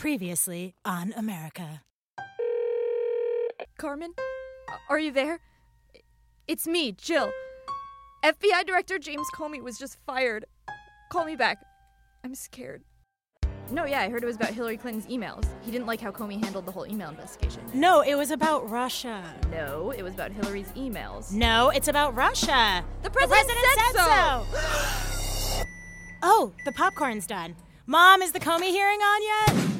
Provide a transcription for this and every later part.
Previously on America. Carmen, are you there? It's me, Jill. FBI Director James Comey was just fired. Call me back. I'm scared. No, yeah, I heard it was about Hillary Clinton's emails. He didn't like how Comey handled the whole email investigation. No, it was about Russia. No, it was about Hillary's emails. No, it's about Russia. The president, said, so. oh, the popcorn's done. Mom, is the Comey hearing on yet?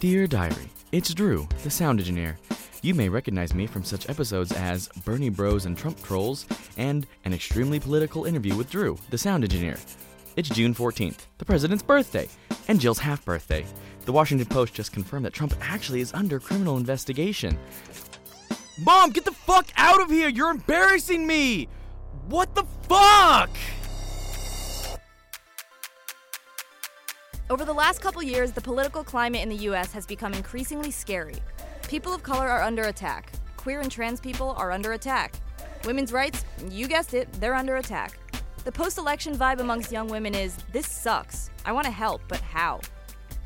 Dear Diary, it's Drew, the sound engineer. You may recognize me from such episodes as Bernie Bros and Trump Trolls and an extremely political interview with Drew, the sound engineer. It's June 14th, the president's birthday, and Jill's half birthday. The Washington Post just confirmed that Trump actually is under criminal investigation. Mom, get the fuck out of here! You're embarrassing me! What the fuck? Over the last couple years, the political climate in the US has become increasingly scary. People of color are under attack. Queer and trans people are under attack. Women's rights, you guessed it, they're under attack. The post election vibe amongst young women is this sucks. I want to help, but how?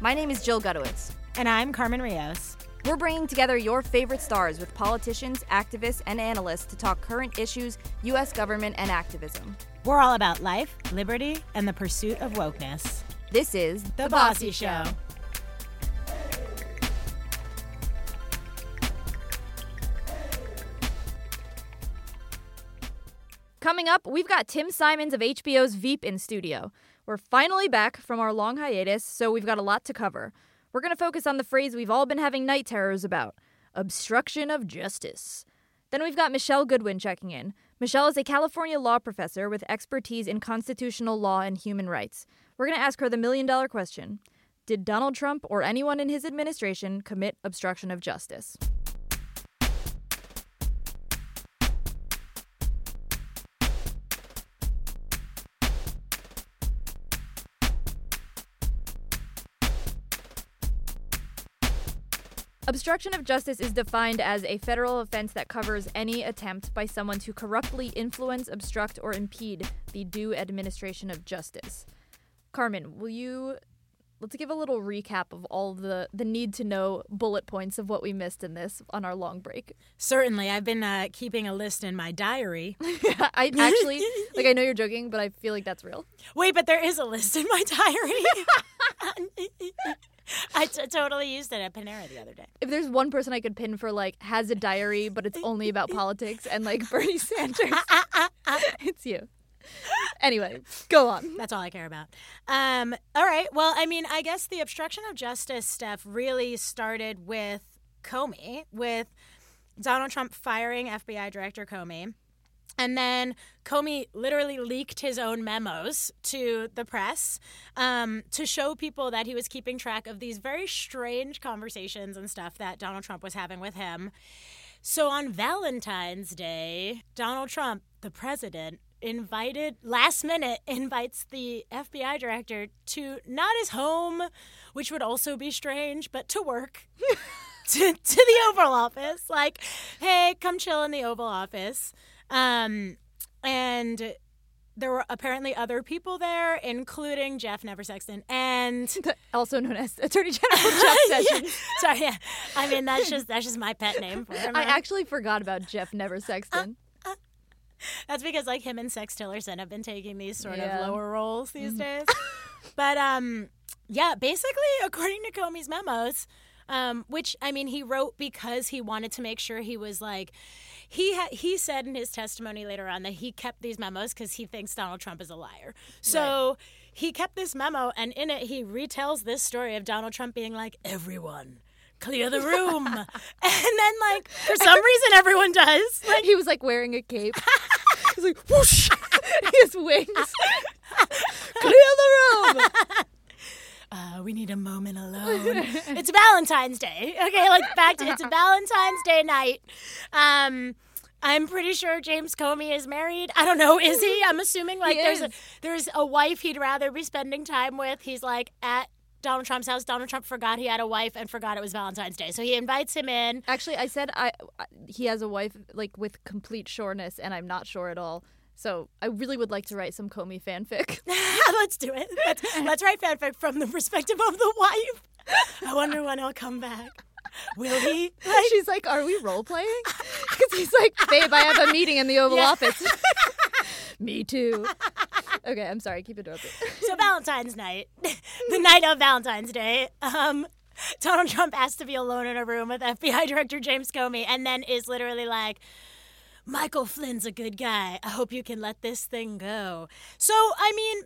My name is Jill Gutowitz. And I'm Carmen Rios. We're bringing together your favorite stars with politicians, activists, and analysts to talk current issues, U.S. government, and activism. We're all about life, liberty, and the pursuit of wokeness. This is The, Bossy Show. Coming up, we've got Tim Simons of HBO's Veep in studio. We're finally back from our long hiatus, so we've got a lot to cover. We're going to focus on the phrase we've all been having night terrors about obstruction of justice. Then we've got Michele Goodwin checking in. Michele is a California law professor with expertise in constitutional law and human rights. We're going to ask her the million dollar question Did Donald Trump or anyone in his administration commit obstruction of justice? Obstruction of justice is defined as a federal offense that covers any attempt by someone to corruptly influence, obstruct, or impede the due administration of justice. Carmen, will you let's give a little recap of all the the need to know bullet points of what we missed in this on our long break. Certainly, I've been uh, keeping a list in my diary. I actually like I know you're joking, but I feel like that's real. Wait, but there is a list in my diary. I t- totally used it at Panera the other day. If there's one person I could pin for like has a diary, but it's only about politics and like Bernie Sanders, it's you. Anyway, go on. That's all I care about. Um, all right. Well, I mean, I guess the obstruction of justice stuff really started with Comey, with Donald Trump firing FBI Director Comey. And then Comey literally leaked his own memos to the press um, to show people that he was keeping track of these very strange conversations and stuff that Donald Trump was having with him. So on Valentine's Day, Donald Trump, the president, invited last minute invites the FBI director to not his home, which would also be strange, but to work. to, to the Oval Office. Like, hey, come chill in the Oval Office. Um, and there were apparently other people there, including Jeff Never Sexton and also known as Attorney General Jeff Sessions. yeah. Sorry, yeah. I mean that's just that's just my pet name for him. I actually forgot about Jeff Never Sexton. Uh, that's because like him and Sex Tillerson have been taking these sort Yeah. of lower roles these Mhm. days. but um, yeah, basically according to Comey's memos, um, which I mean he wrote because he wanted to make sure he was like he ha- he said in his testimony later on that he kept these memos because he thinks Donald Trump is a liar. So he kept this memo, and in it he retells this story of Donald Trump being like, "Everyone, clear the room," and then like for some reason everyone does. Like, he was like wearing a cape. He's like whoosh. His wings. Clear the room. uh, we need a moment alone. it's Valentine's Day. Okay, like back to it's Valentine's Day night. Um, I'm pretty sure James Comey is married. I don't know, is he? I'm assuming like He there's a there's a wife he'd rather be spending time with. He's like at Donald Trump's house. Donald Trump forgot he had a wife and forgot it was Valentine's Day, so he invites him in. Actually, I said I he has a wife like with complete sureness, and I'm not sure at all. So I really would like to write some Comey fanfic. let's do it. Let's, let's write fanfic from the perspective of the wife. I wonder when he'll come back. Will he? Like, She's like, "Are we role playing?" Because he's like, "Babe, I have a meeting in the Oval Yeah. Office." Me too. Okay, I'm sorry. Keep it open. so Valentine's night, the night of Valentine's Day, um, Donald Trump asked to be alone in a room with FBI Director James Comey, and then is literally like, "Michael Flynn's a good guy. I hope you can let this thing go." So I mean,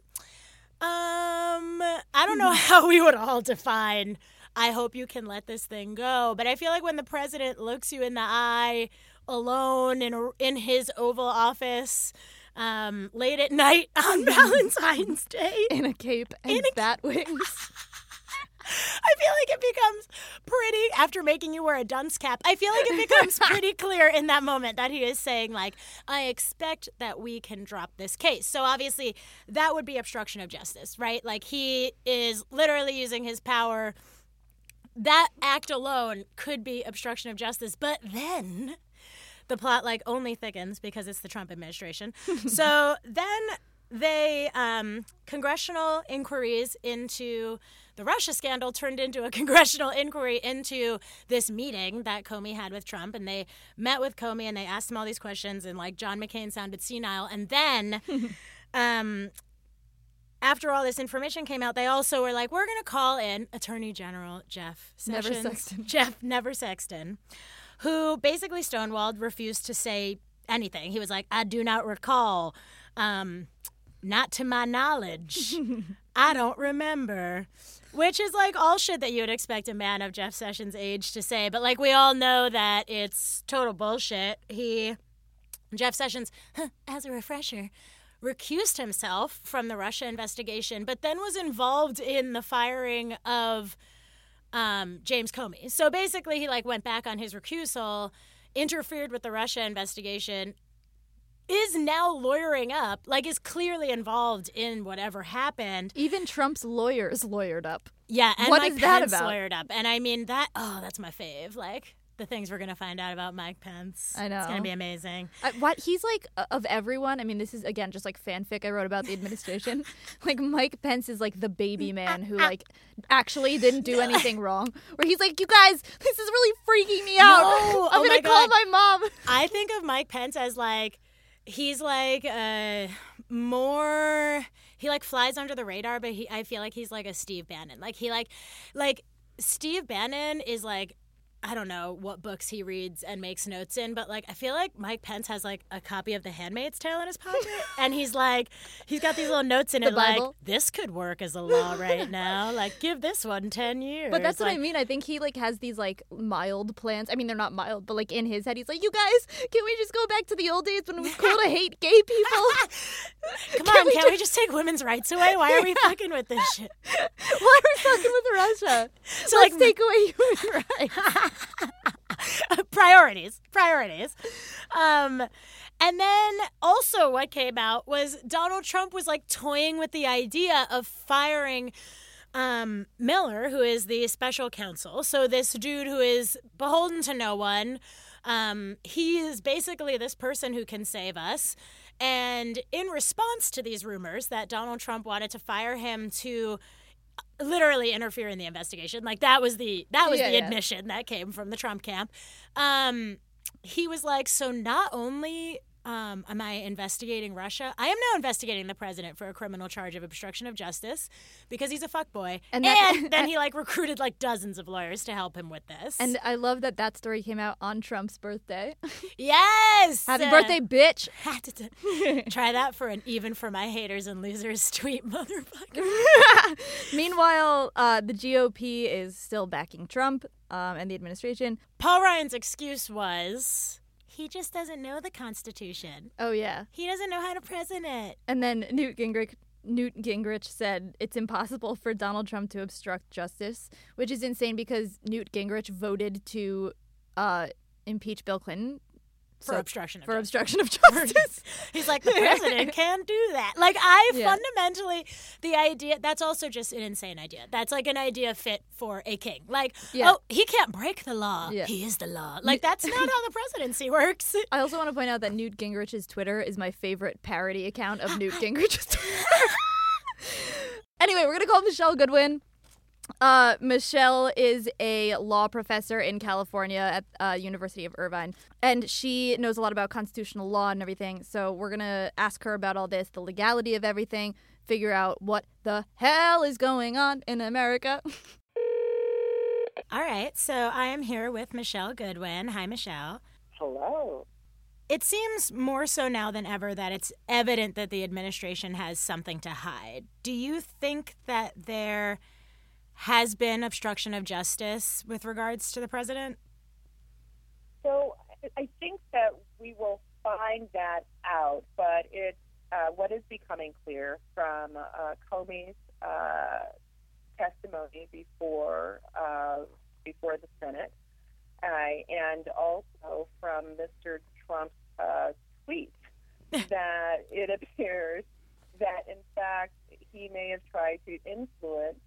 um, I don't know how we would all define. I hope you can let this thing go, but I feel like when the president looks you in the eye alone in in his Oval Office. Um, late at night on Valentine's Day. In a cape and bat wings. I feel like it becomes pretty after making you wear a dunce cap. I feel like it becomes pretty clear in that moment that he is saying like, "I expect that we can drop this case." So obviously, that would be obstruction of justice, right? Like he is literally using his power. That act alone could be obstruction of justice, but then the plot like only thickens because it's the Trump administration. so then they um, congressional inquiries into the Russia scandal turned into a congressional inquiry into this meeting that Comey had with Trump, and they met with Comey and they asked him all these questions, and like John McCain sounded senile, and then. um, after all this information came out, they also were like, "We're going to call in Attorney General Jeff Never Sessions, Sexton. Jeff Never Sexton, who basically stonewalled, refused to say anything. He was like, "I do not recall, um, not to my knowledge, I don't remember." Which is like all shit that you would expect a man of Jeff Sessions' age to say, but like we all know that it's total bullshit. He Jeff Sessions, as a refresher, recused himself from the Russia investigation, but then was involved in the firing of um, James Comey. So basically, he like went back on his recusal, interfered with the Russia investigation, is now lawyering up, like is clearly involved in whatever happened. Even Trump's lawyers lawyered up. Yeah, and What Mike is that about? lawyered up, and I mean that. Oh, that's my fave. Like the things we're gonna find out about Mike Pence. I know. it's gonna be amazing. Uh, what he's like of everyone. I mean, this is again just like fanfic I wrote about the administration. like Mike Pence is like the baby man who like actually didn't do anything wrong. Where he's like, you guys, this is really freaking me out. No! I'm Oh gonna my call my mom. I think of Mike Pence as like he's like uh more he like flies under the radar, but he I feel like he's like a Steve Bannon. Like he like like Steve Bannon is like I don't know what books he reads and makes notes in, but like I feel like Mike Pence has like a copy of The Handmaid's Tale in his pocket, and he's like, he's got these little notes in The it, like this could work as a law right now. Like give this one 10 years. But that's what I mean. I think he like has these like mild plans. I mean, they're not mild, but like in his head, he's like, "You guys, can we just go back to the old days when it was cool to hate gay people? Come Can on, we can't we just take women's rights away? Why are we fucking with this shit? Why are we fucking with Russia? So, Let's like, take away human rights." priorities, priorities. Um, and then also what came out was Donald Trump was like toying with the idea of firing um, Mueller, who is the special counsel. So this dude who is beholden to no one. Um, he is basically this person who can save us. And in response to these rumors that Donald Trump wanted to fire him to literally interfere in the investigation. Like that was the that was Yeah, the yeah. admission that came from the Trump camp. Um, he was like, so not only um, am I investigating Russia, I am now investigating the president for a criminal charge of obstruction of justice because he's a fuckboy. And And, that- then he like recruited like dozens of lawyers to help him with this. And I love that that story came out on Trump's birthday. yes, Happy uh, birthday, bitch! had to t- try that for an even for my haters and losers tweet motherfucker. Meanwhile, uh, the GOP is still backing Trump um, and the administration. Paul Ryan's excuse was he just doesn't know the Constitution. Oh yeah, He doesn't know how to present it. and then Newt Gingrich. Newt Gingrich said it's impossible for Donald Trump to obstruct justice, which is insane because Newt Gingrich voted to uh, impeach Bill Clinton For So- obstruction of for justice. obstruction of justice. He's like, the president can't do that. Like, I Yeah. fundamentally, the idea, that's also just an insane idea. That's like an idea fit for a king. Like, Yeah. oh, he can't break the law. Yeah. He is the law. Like, that's not how the presidency works. I also want to point out that Newt Gingrich's Twitter is my favorite parody account of Newt Gingrich's Twitter. anyway, we're gonna call Michele Goodwin. Uh, Michele is a law professor in California at uh, University of Irvine, and she knows a lot about constitutional law and everything. So we're gonna ask her about all this, the legality of everything, figure out what the hell is going on in America. All right, so I am here with Michele Goodwin. Hi, Michele. Hello. It seems more so now than ever that it's evident that the administration has something to hide. Do you think that there has been obstruction of justice with regards to the president? So I think that we will find that out, but it's uh, what is becoming clear from uh, Comey's uh, testimony before uh, before the Senate, uh, and also from Mr. Trump's uh, tweet that it appears that in fact he may have tried to influence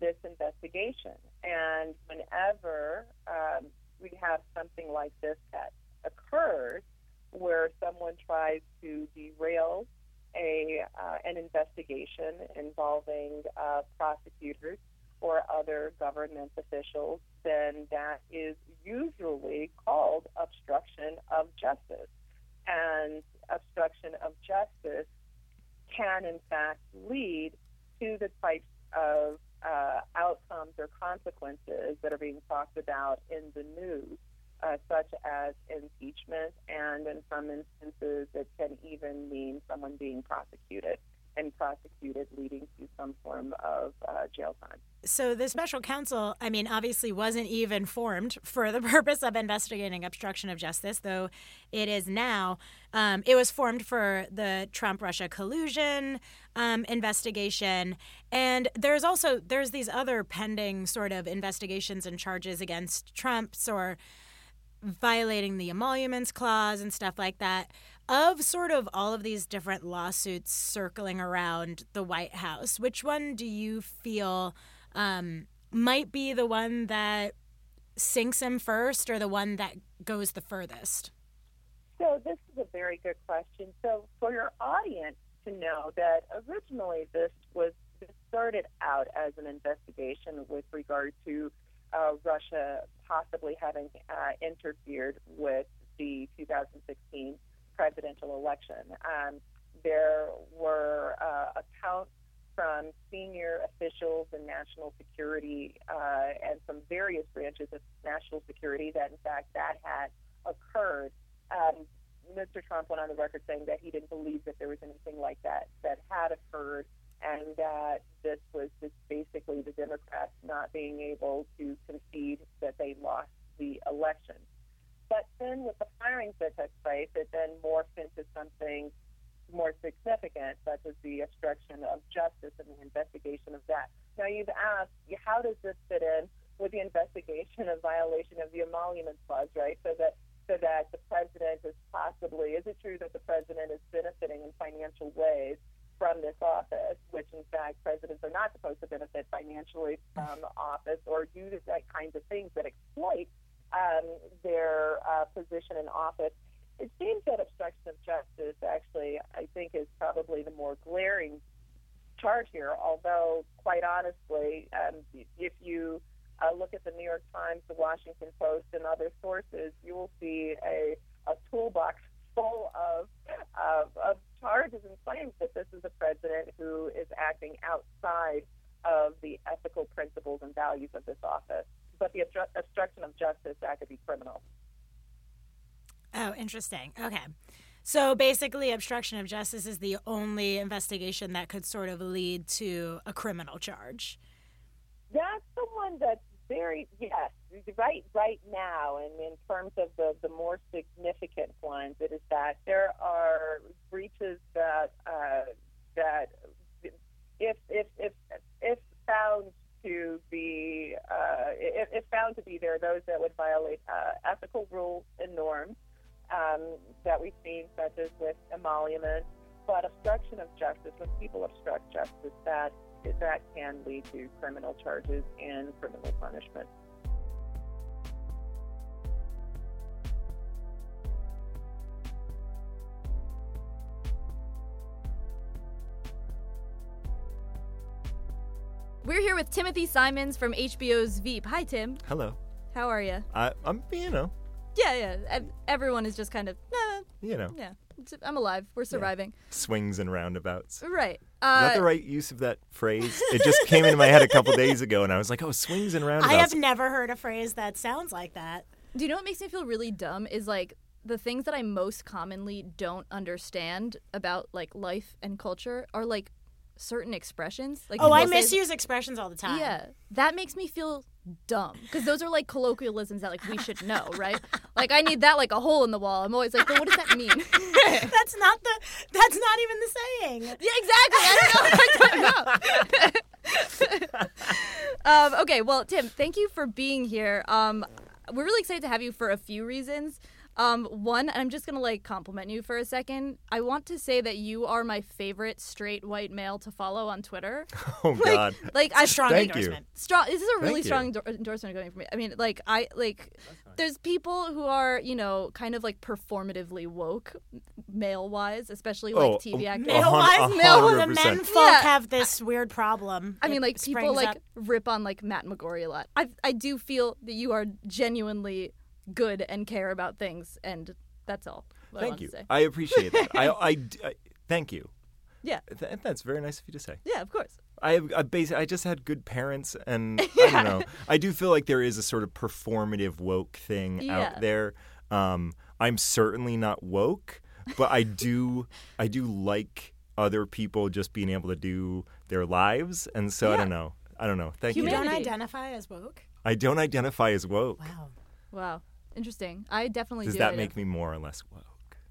this investigation. And whenever um, we have something like this that occurs, where someone tries to derail a uh, an investigation involving uh, prosecutors or other government officials, then that is usually called obstruction of justice. And obstruction of justice can, in fact, lead to the types of uh, outcomes or consequences that are being talked about in the news, uh, such as impeachment, and in some instances, it can even mean someone being prosecuted and prosecuted, leading to some form of uh, jail time. So the special counsel, I mean, obviously wasn't even formed for the purpose of investigating obstruction of justice, though it is now. Um, it was formed for the Trump-Russia collusion um, investigation, and there's also there's these other pending sort of investigations and charges against Trump's or violating the emoluments clause and stuff like that of sort of all of these different lawsuits circling around the White House, which one do you feel um, might be the one that sinks him first or the one that goes the furthest? So, this is a very good question. So, for your audience to know that originally this was started out as an investigation with regard to uh, Russia possibly having uh, interfered with the 2016 presidential election. Um, there were uh, accounts from senior officials in national security uh, and from various branches of national security that, in fact, that had occurred. Um, Mr. Trump went on the record saying that he didn't believe that there was anything like that that had occurred, and that this was just basically the Democrats not being able to concede that they lost the election. But then with the firings that took place, it then morphed into something more significant, such as the obstruction of justice and the investigation of that. Now, you've asked, how does this fit in with the investigation of violation of the emolument clause, right? So that so that the president is possibly, is it true that the president is benefiting in financial ways from this office, which in fact presidents are not supposed to benefit financially from office or do the kinds of things that exploit um, their uh, position in office. It seems that obstruction of justice actually, I think, is probably the more glaring charge here. Although, quite honestly, um, if you uh, look at the New York Times, the Washington Post, and other sources, you will see a, a toolbox full of, of, of charges and claims that this is a president who is acting outside of the ethical principles and values of this office but the obstruction of justice that could be criminal. Oh, interesting. Okay. So basically, obstruction of justice is the only investigation that could sort of lead to a criminal charge. That's the one that's very yes, right right now, and in terms of the the more significant ones, it is that there are breaches that uh, that if if if if found to be, uh, if, if, found to be there, those that would violate uh, ethical rules and norms um, that we've seen, such as with emolument, but obstruction of justice, when people obstruct justice, that that can lead to criminal charges and criminal punishment. We're here with Timothy Simons from HBO's Veep. Hi, Tim. Hello. How are you? I, I'm, you know, Yeah, yeah. ev- Everyone is just kind of, nah, you know, yeah. I'm alive. We're surviving. swings and roundabouts. Is Right. that Uh, the right use of that phrase? It just came into my head a couple days ago, and I was like, "Oh, swings and roundabouts." I have never heard a phrase that sounds like that. do you know what makes me feel really dumb is like the things that I most commonly don't understand about like life and culture are like certain expressions. Like Oh, I say- misuse expressions all the time. Yeah, that makes me feel dumb because those are like colloquialisms that like we should know, right? like I need that like a hole in the wall. I'm always like, but what does that mean? That's not the. That's not even the saying. Yeah, exactly. I don't know. I don't know. um, okay, well, Tim, thank you for being here. Um, we're really excited to have you for a few reasons. Um, one, and I'm just gonna like compliment you for a second. I want to say that you are my favorite straight white male to follow on Twitter. oh God. Like I Strong Thank you. endorsement. strong this is a really Thank strong endor- endorsement going for me i mean like i like there's people who are you know kind of like performatively woke male wise especially like Oh, tv a actors hun- Male wise, a male, hundred the men percent. folk Yeah. have this weird problem. i mean like people springs like up- rip on like matt mcgorry a lot i i do feel that you are genuinely good and care about things and that's all what I Thank you. to say. I appreciate that. I, I, thank you. yeah Th- that's very nice of you to say. yeah of course I have, I basically, I just had good parents, and I don't know. I do feel like there is a sort of performative woke thing Yeah. out there. Um, I'm certainly not woke, but I do, I do like other people just being able to do their lives, and so I don't know. I don't know. Thank you you. don't identify as woke. I don't identify as woke. Wow. wow interesting i definitely Does do that ident- make me more or less woke?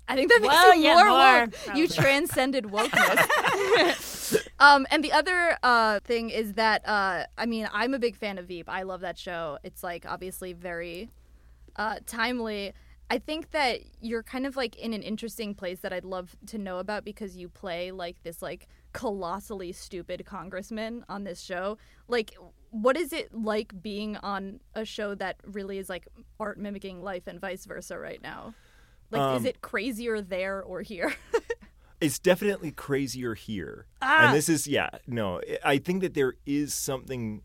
I think that makes Well, you yeah, more, more, woke. probably. You transcended wokeness. um, and the other uh, thing is that uh, I mean I'm a big fan of Veep. I love that show. It's like obviously very uh, timely. I think that you're kind of like in an interesting place that I'd love to know about because you play like this like colossally stupid congressman on this show. Like what is it like being on a show that really is like art mimicking life and vice versa right now? Like is Um, it crazier there or here? It's definitely crazier here. Ah. And this is yeah, no. I think that there is something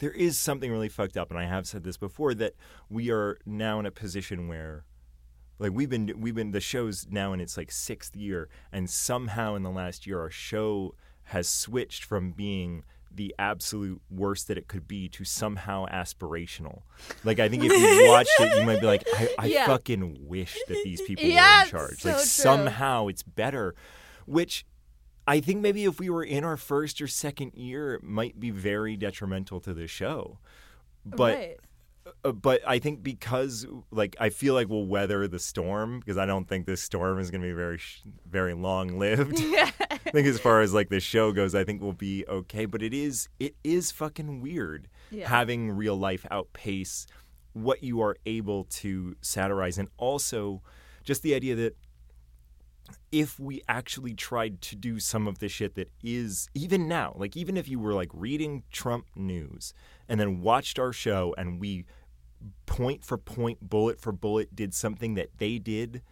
there is something really fucked up and I have said this before that we are now in a position where like we've been we've been the show's now in its like 6th year and somehow in the last year our show has switched from being the absolute worst that it could be to somehow aspirational. Like I think if you watched it, you might be like, I, I Yeah. fucking wish that these people were in charge. so like true. somehow it's better. Which I think maybe if we were in our first or second year, it might be very detrimental to the show. But right. Uh, but I think because like I feel like we'll weather the storm because I don't think this storm is going to be very sh- very long lived. I think as far as like the show goes, I think we'll be okay. But it is it is fucking weird Yeah. having real life outpace what you are able to satirize, and also just the idea that if we actually tried to do some of the shit that is even now, like even if you were like reading Trump news and then watched our show and we point for point, bullet for bullet did something that they did,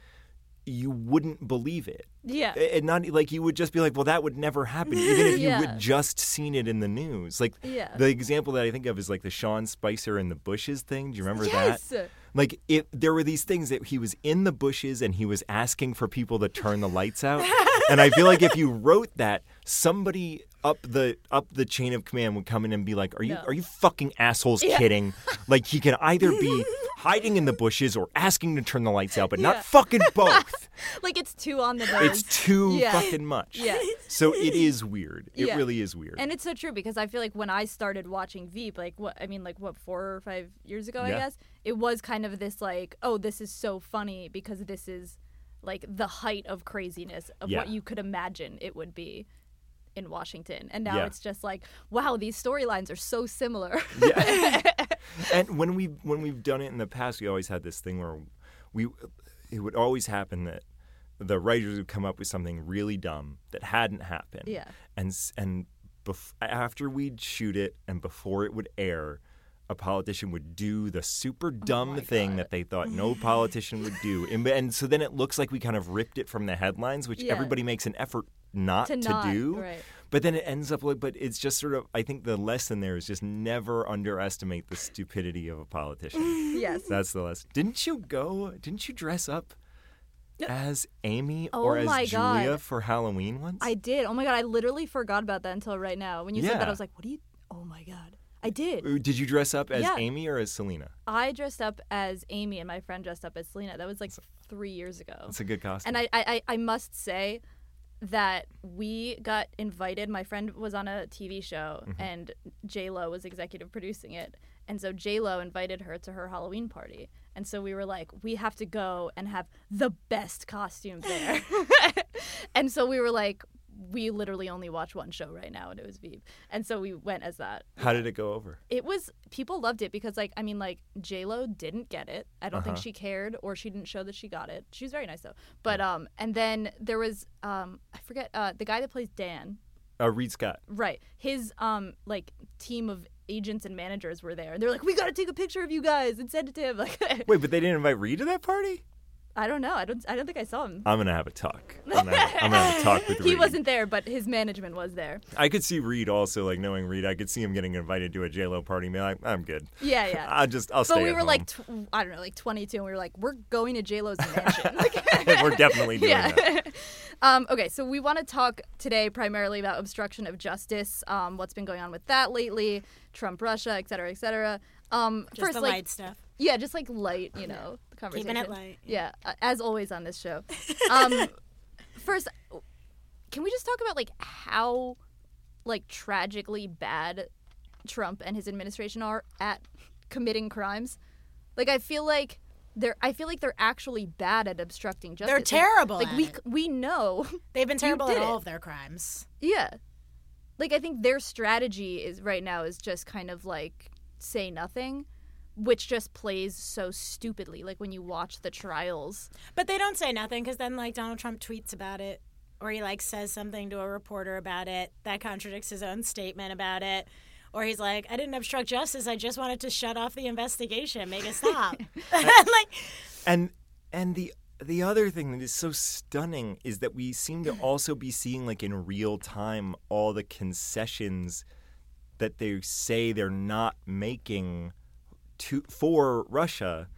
you wouldn't believe it. Yeah. And not like you would just be like, well, that would never happen, even if you Yeah. had just seen it in the news. Like Yeah. the example that I think of is like the Sean Spicer in the bushes thing. Do you remember yes. that? Like it, there were these things that he was in the bushes and he was asking for people to turn the lights out. and I feel like if you wrote that, somebody up the up the chain of command would come in and be like, "Are you No. are you fucking assholes kidding?" like he can either be hiding in the bushes or asking to turn the lights out, but Yeah. not fucking both. Like it's too on the nose. it's too Yeah. fucking much. Yeah. So it is weird. It Yeah. really is weird. And it's so true because I feel like when I started watching Veep, like what I mean, like what four or five years ago, I guess it was kind of this like, oh, this is so funny because this is like the height of craziness of Yeah. what you could imagine it would be in Washington, and now Yeah. it's just like, wow, these storylines are so similar. Yeah. and when we when we've done it in the past, we always had this thing where we it would always happen that the writers would come up with something really dumb that hadn't happened. Yeah. And and bef- after we'd shoot it and before it would air, a politician would do the super oh dumb Oh thing God. that they thought no politician would do. And, and so then it looks like we kind of ripped it from the headlines, which Yeah. everybody makes an effort not to to, not do. right. But then it ends up like, but it's just sort of. I think the lesson there is just never underestimate the stupidity of a politician. yes. That's the lesson. Didn't you go? Didn't you dress up as Amy Oh or as Julia God. for Halloween once? I did. Oh my god, I literally forgot about that until right now. When you said that, I was like, "What do you?" Oh my god, I did. Uh, Did you dress up as Yeah. Amy or as Selena? I dressed up as Amy, and my friend dressed up as Selena. That was like three years ago. That's a good costume. And I, I- I must say that we got invited. My friend was on a TV show, Mm-hmm. and J Lo was executive producing it. And so J Lo invited her to her Halloween party. And so we were like, we have to go and have the best costume there. and so we were like, we literally only watch one show right now, and it was Veep. And so we went as that. How did it go over? It was people loved it because like I mean like J Lo didn't get it. I don't think Uh-huh. she cared or she didn't show that she got it. She was very nice though. But um and then there was um I forget uh the guy that plays Dan. Uh, Reid Scott. Right. His um like team of agents and managers were there and they're like we got to take a picture of you guys and send it to him like Wait, but they didn't invite Reid to that party? I don't know. I don't I don't think I saw him. I'm gonna have a talk. I'm gonna have, I'm gonna have a talk with Reid. he wasn't there, but his management was there. I could see Reid also like knowing Reid. I could see him getting invited to a J Lo party. and be like, I'm good. Yeah, yeah. I'll just I'll stay. but we at were home. like, tw- I don't know, like 22, and we were like, we're going to J Lo's mansion. Like, we're definitely doing that. yeah. um, okay, so we want to talk today primarily about obstruction of justice, um, what's been going on with that lately, Trump, Russia, et cetera, et cetera. Um, Just first, the like, light stuff. yeah, just like light, you know, the conversation. Keeping it light. Yeah, uh, as always on this show. Um, first, can we just talk about like how like tragically bad Trump and his administration are at committing crimes? Like, I feel like they're I feel like they're actually bad at obstructing justice. They're terrible Like, at we it. we know, They've been terrible at all it. of their crimes. yeah. Like I think their strategy is right now is just kind of like say nothing, which just plays so stupidly. Like when you watch the trials. But they don't say nothing because then, like, Donald Trump tweets about it or he, like, says something to a reporter about it that contradicts his own statement about it. Or he's like, I didn't obstruct justice. I just wanted to shut off the investigation, make it stop. and like, And and the the other thing that is so stunning is that we seem to also be seeing like in real time all the concessions that they say they're not making to for Russia.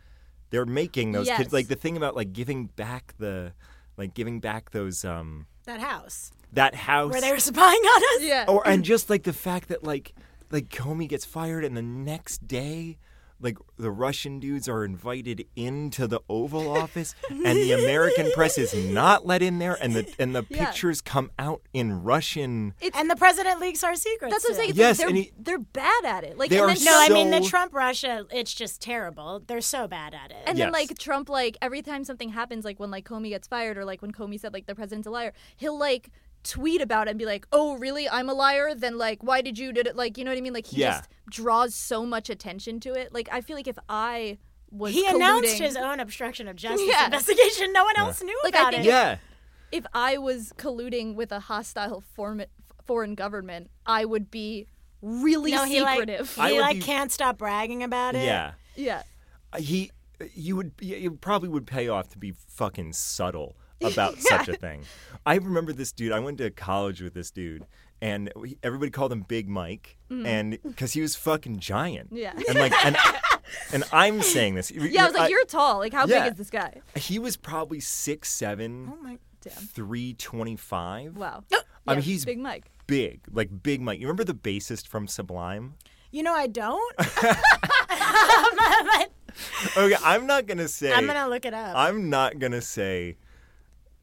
They're making those Yes. kids like the thing about like giving back the like giving back those um that house that house where they were spying on us. Yeah. or and just like the fact that like like Comey gets fired and the next day like the Russian dudes are invited into the Oval Office and the American press is not let in there and the and the Yeah. pictures come out in Russian And the president leaks our secrets. That's what I'm saying. It's Yes, like they're, he- they're bad at it. Like They are then, No, I mean the Trump Russia. It's just terrible. They're so bad at it. and then like Trump, like every time something happens, like when like Comey gets fired, or like when Comey said like the president's a liar, he'll like tweet about it and be like, "Oh, really? I'm a liar? Then like, why did you did it? Like, you know what I mean? Like he Yeah. just draws so much attention to it. Like I feel like if I was he announced his own obstruction of justice Yeah. investigation. No one else knew Like, I about think it. yeah if I was colluding with a hostile form- foreign government, I would be really no, he like secretive. I he like be- can't stop bragging about it. yeah yeah. Uh, he uh, you would you probably would pay off to be fucking subtle about such a thing. I remember this dude. I went to college with this dude, and we, everybody called him Big Mike, and because he was fucking giant. Mm. Yeah. and like and and I'm saying this. Yeah, I was like, you're tall. Like, how yeah. big is this guy? He was probably six seven, Oh my. Damn. three twenty five. Wow. I Yeah, mean, he's Big Mike. big, like Big Mike. You remember the bassist from Sublime? You know I don't. Okay, I'm not gonna say. I'm gonna look it up. I'm not gonna say.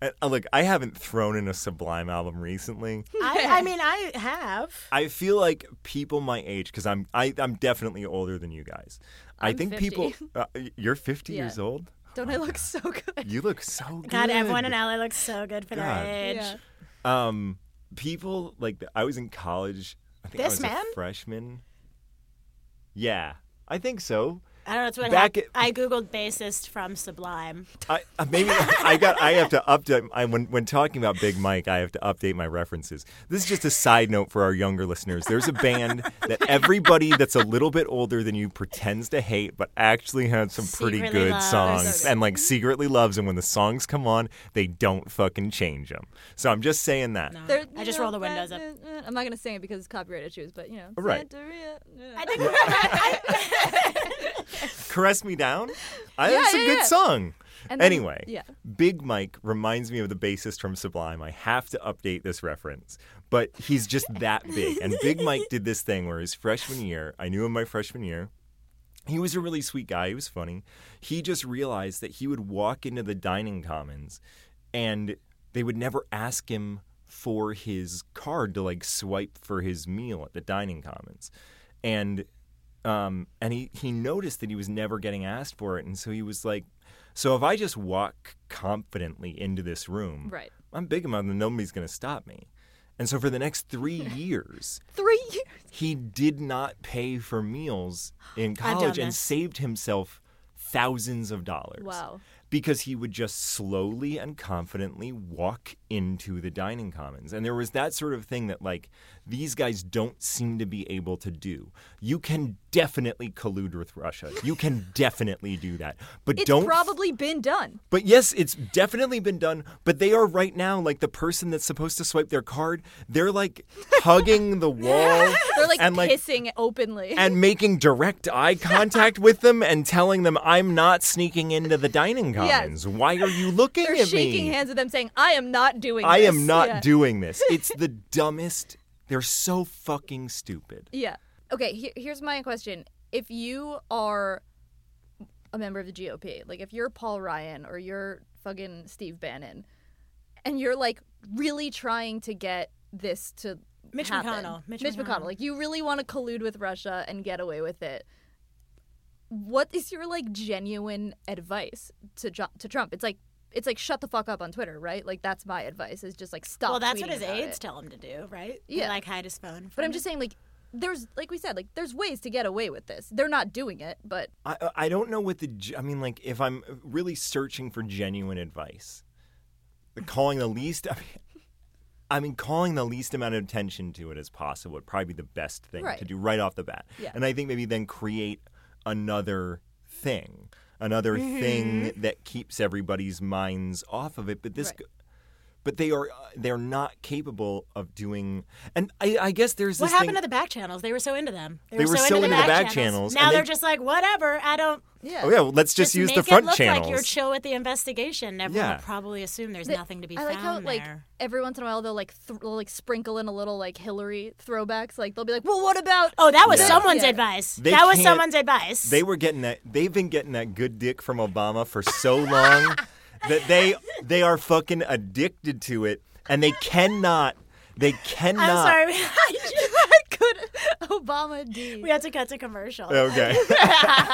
Uh, look, I haven't thrown in a Sublime album recently. I, I mean, I have. I feel like people my age, because I'm I, I'm definitely older than you guys. I I'm think 50. people. Uh, you're 50 Yeah. years old. Don't I look so good? You look so good. God, everyone in LA looks so good for God. their age. Yeah. Um, people like I was in college. I think I This was man? a freshman. Yeah, I think so. I don't know. That's what Back happened. at- I googled bassist from Sublime. I, uh, maybe I got. I have to update. I, when when talking about Big Mike, I have to update my references. This is just a side note for our younger listeners. There's a band that everybody that's a little bit older than you pretends to hate, but actually has some pretty Secretly good loves. songs, So good. and like secretly loves. And when the songs come on, they don't fucking change them. So I'm just saying that. No. There- I just roll the windows up. uh, uh, I'm not gonna sing it because it's copyright issues, but you know. Right. Santeria, I think Caress me down. I, Yeah, that's a good yeah. song. and then- Anyway, yeah. Big Mike reminds me of the bassist from Sublime. I have to update this reference, but he's just that big. And Big Mike did this thing where his freshman year, I knew him my freshman year. He was a really sweet guy. He was funny. He just realized that he would walk into the dining commons and they would never ask him for his card to like swipe for his meal at the dining commons. And um, and he, he noticed that he was never getting asked for it. And so he was like, so if I just walk confidently into this room, Right. I'm big enough that nobody's going to stop me. And so for the next three years, Three years. he did not pay for meals in college and saved himself thousands of dollars. Wow. Because he would just slowly and confidently walk into the dining commons. And there was that sort of thing that, like, these guys don't seem to be able to do. You can definitely collude with Russia. You can definitely do that. But It's don't probably been done. but yes, it's definitely been done. But they are right now like the person that's supposed to swipe their card. They're like hugging the wall. They're like and like kissing openly. and making direct eye contact with them and telling them I'm not sneaking into the dining Yes. Why are you looking They're at shaking hands with them, saying, "I am not doing. This. I this." am not Yeah. doing this. It's the dumbest. They're so fucking stupid. Yeah. Okay. He- here's my question: If you are a member of the GOP, like if you're Paul Ryan or you're fucking Steve Bannon, and you're like really trying to get this to Mitch happen, McConnell. Mitch McConnell, McConnell. like you really want to collude with Russia and get away with it. What is your like genuine advice to to Trump? It's like it's like shut the fuck up on Twitter, right? Like that's my advice is just like stop. well, that's what his aides it. tell him to do, right? Yeah. They, like hide his phone. But I'm just saying, like, there's like we said, like there's ways to get away with this. They're not doing it, but I uh, I don't know what the I mean like if I'm really searching for genuine advice, calling the least I mean, I mean calling the least amount of attention to it as possible would probably be the best thing Right. to do right off the bat. Yeah. And I think maybe then create another thing, another Mm-hmm. thing that keeps everybody's minds off of it. But this. Right. G- But they are uh, they're not capable of doing, and I, I guess there's What happened thing. to the back channels? They were so into them. They, They were, were so, so into, into the the back, back channels. channels, Now and they're they- just like, whatever. I don't. yeah. oh yeah, well, let's just, use make the it front look channels. like you're chill with the investigation. Everyone Yeah. will probably assume there's The- nothing to be I found like how like there. every once in a while they'll like th- they'll, like sprinkle in a little like Hillary throwbacks. Like they'll be like, well, what about? Oh, that was Yeah. someone's Yeah. advice. They that was someone's advice. They were getting that. They've been getting that good dick from Obama for so long that they they are fucking addicted to it, and they cannot. They cannot. I'm sorry. Good Obama D. we had to cut to commercial. Okay.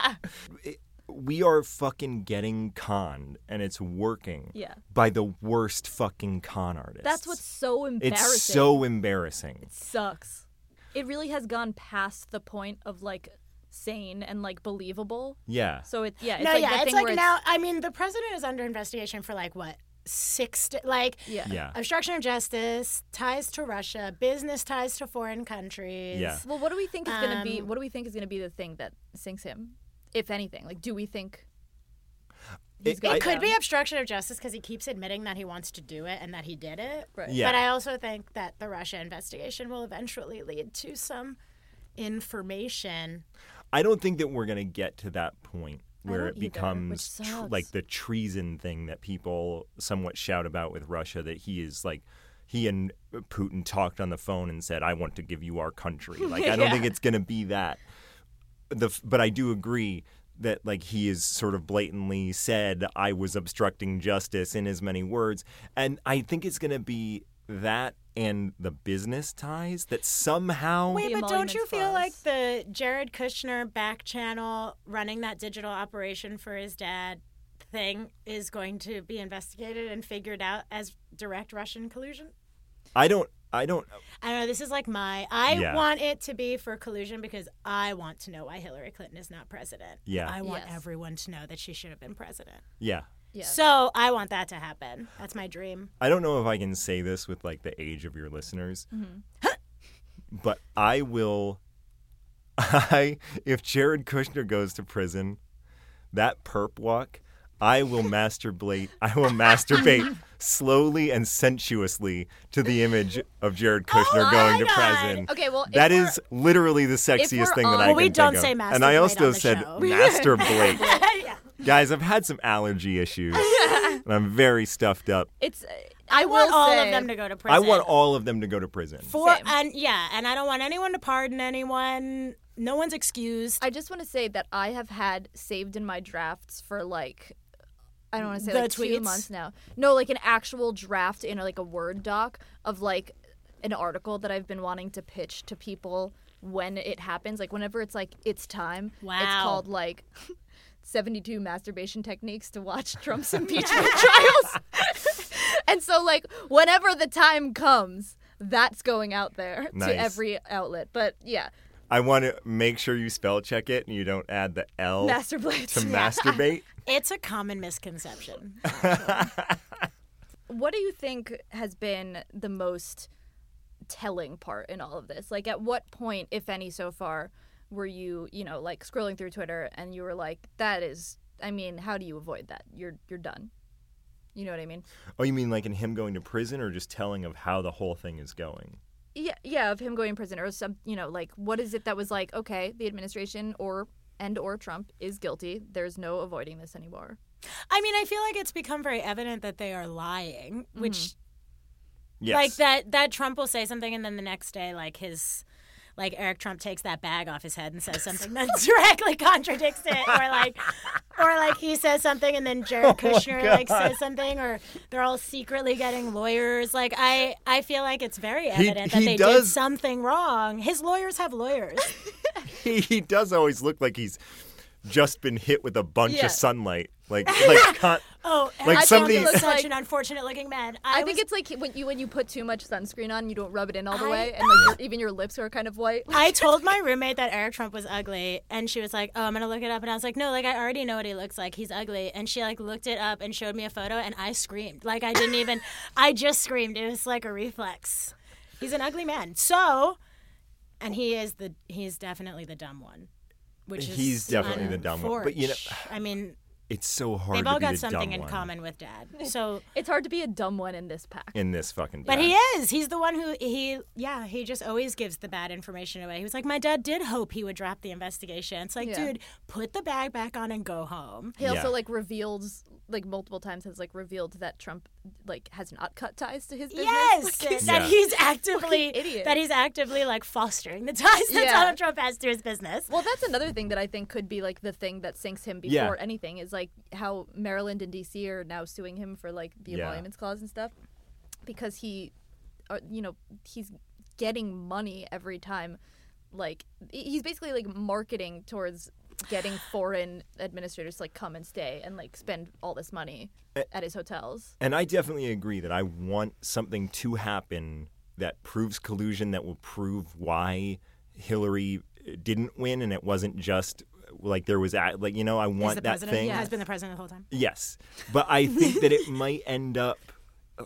we are fucking getting conned, and it's working. Yeah. By the worst fucking con artist. That's what's so embarrassing. It's so embarrassing. It sucks. It really has gone past the point of like sane and like believable. Yeah. So it yeah, it's no, like yeah, that it's thing like where now. I mean, the president is under investigation for like what six, di- like yeah. Yeah. obstruction of justice, ties to Russia, business ties to foreign countries. Yeah. Well, what do we think is going to be? Um, What do we think is going to be the thing that sinks him, if anything? Like, do we think? he's It- It could be obstruction of justice because he keeps admitting that he wants to do it and that he did it. Right. Yeah. But I also think that the Russia investigation will eventually lead to some information. I don't think that we're going to get to that point where it becomes tr- like the treason thing that people somewhat shout about with Russia that he is like he and Putin talked on the phone and said I want to give you our country. Like I don't think it's going to be that. The f- but I do agree that like he has sort of blatantly said I was obstructing justice in as many words and I think it's going to be that and the business ties that somehow Wait, but don't you emoluments feel like the Jared Kushner back channel running that digital operation for his dad thing is going to be investigated and figured out as direct Russian collusion? I don't. I don't. I don't know. This is like my. I Yeah. want it to be for collusion because I want to know why Hillary Clinton is not president. Yeah. I want Yes. everyone to know that she should have been president. Yeah. Yeah. So I want that to happen. That's my dream. I don't know if I can say this with like the age of your listeners, Mm-hmm. but I will. I if Jared Kushner goes to prison, that perp walk, I will masturbate. I will masturbate slowly and sensuously to the image of Jared Kushner my going to prison. Okay, well, if that we're- is literally the sexiest we're thing that on- I Well, we can don't think say of. And I also on the said show. masturbate. Yeah. Guys, I've had some allergy issues, and I'm very stuffed up. it's. Uh, I want all say- of them to go to prison. I want all of them to go to prison. for Same. and yeah, and I don't want anyone to pardon anyone. No one's excused. I just want to say that I have had saved in my drafts for like I don't want to say The like two months now. No, like an actual draft in like a Word doc of like an article that I've been wanting to pitch to people when it happens. Like whenever it's like it's time. Wow. It's called like 72 masturbation techniques to watch Trump's impeachment trials. and so like whenever the time comes, that's going out there Nice. to every outlet. But yeah, I want to make sure you spell check it and you don't add the L masturbate. to masturbate. It's a common misconception. what do you think has been the most telling part in all of this? Like, at what point, if any, so far, were you, you know, like scrolling through Twitter and you were like, "That is, I mean, how do you avoid that? You're you're done." You know what I mean? Oh, you mean like in him going to prison or just telling of how the whole thing is going? Yeah, yeah, of him going to prison or some, you know, like what is it that was like, okay, the administration or and or Trump is guilty. There's no avoiding this anymore. I mean, I feel like it's become very evident that they are lying, which mm-hmm. Yes. like that that Trump will say something and then the next day like his like Eric Trump takes that bag off his head and says something that directly contradicts it or like or like he says something and then Jared oh Kushner like says something or they're all secretly getting lawyers like I I feel like it's very He- evident that he they did something wrong. His lawyers have lawyers. he, he does always look like he's just been hit with a bunch Yeah. of sunlight. Like like con- Oh, Like Eric Trump somebody- is such Like- an unfortunate looking man. I, I, think it's like when you when you put too much sunscreen on, you don't rub it in all the I- way, and like your, even your lips are kind of white. I told my roommate that Eric Trump was ugly, and she was like, "Oh, I'm gonna look it up." And I was like, "No, like I already know what he looks like. He's ugly." And she like looked it up and showed me a photo, and I screamed. Like I didn't even. I just screamed. It was like a reflex. He's an ugly man. So, and he is the he's definitely the dumb one. Which is He's definitely the dumb one. But, you know- I mean, it's so hard they've to all be got the something in one common with Dad. So. It's hard to be a dumb one in this pack. in this fucking But he is. He's the one who he yeah, he just always gives the bad information away. He was like, My dad did hope he would drop the investigation. It's like, Yeah. dude, put the bag back on and go home. He also Yeah. like reveals like multiple times has like revealed that Trump like has not cut ties to his business. Yes. Like, that Yeah. he's actively idiot. that he's actively like fostering the ties that Yeah. Donald Trump has to his business. Well, that's another thing that I think could be like the thing that sinks him before Yeah. anything is like how Maryland and DC are now suing him for like the Yeah. emoluments clause and stuff because he, uh, you know, he's getting money every time. Like he's basically like marketing towards getting foreign administrators to like come and stay and like spend all this money Eh. at his hotels. And I definitely agree that I want something to happen that proves collusion, that will prove why Hillary didn't win, and it wasn't just like there was a- like you know I want that president thing. has been the president the whole time. Yes, but I think that it might end up.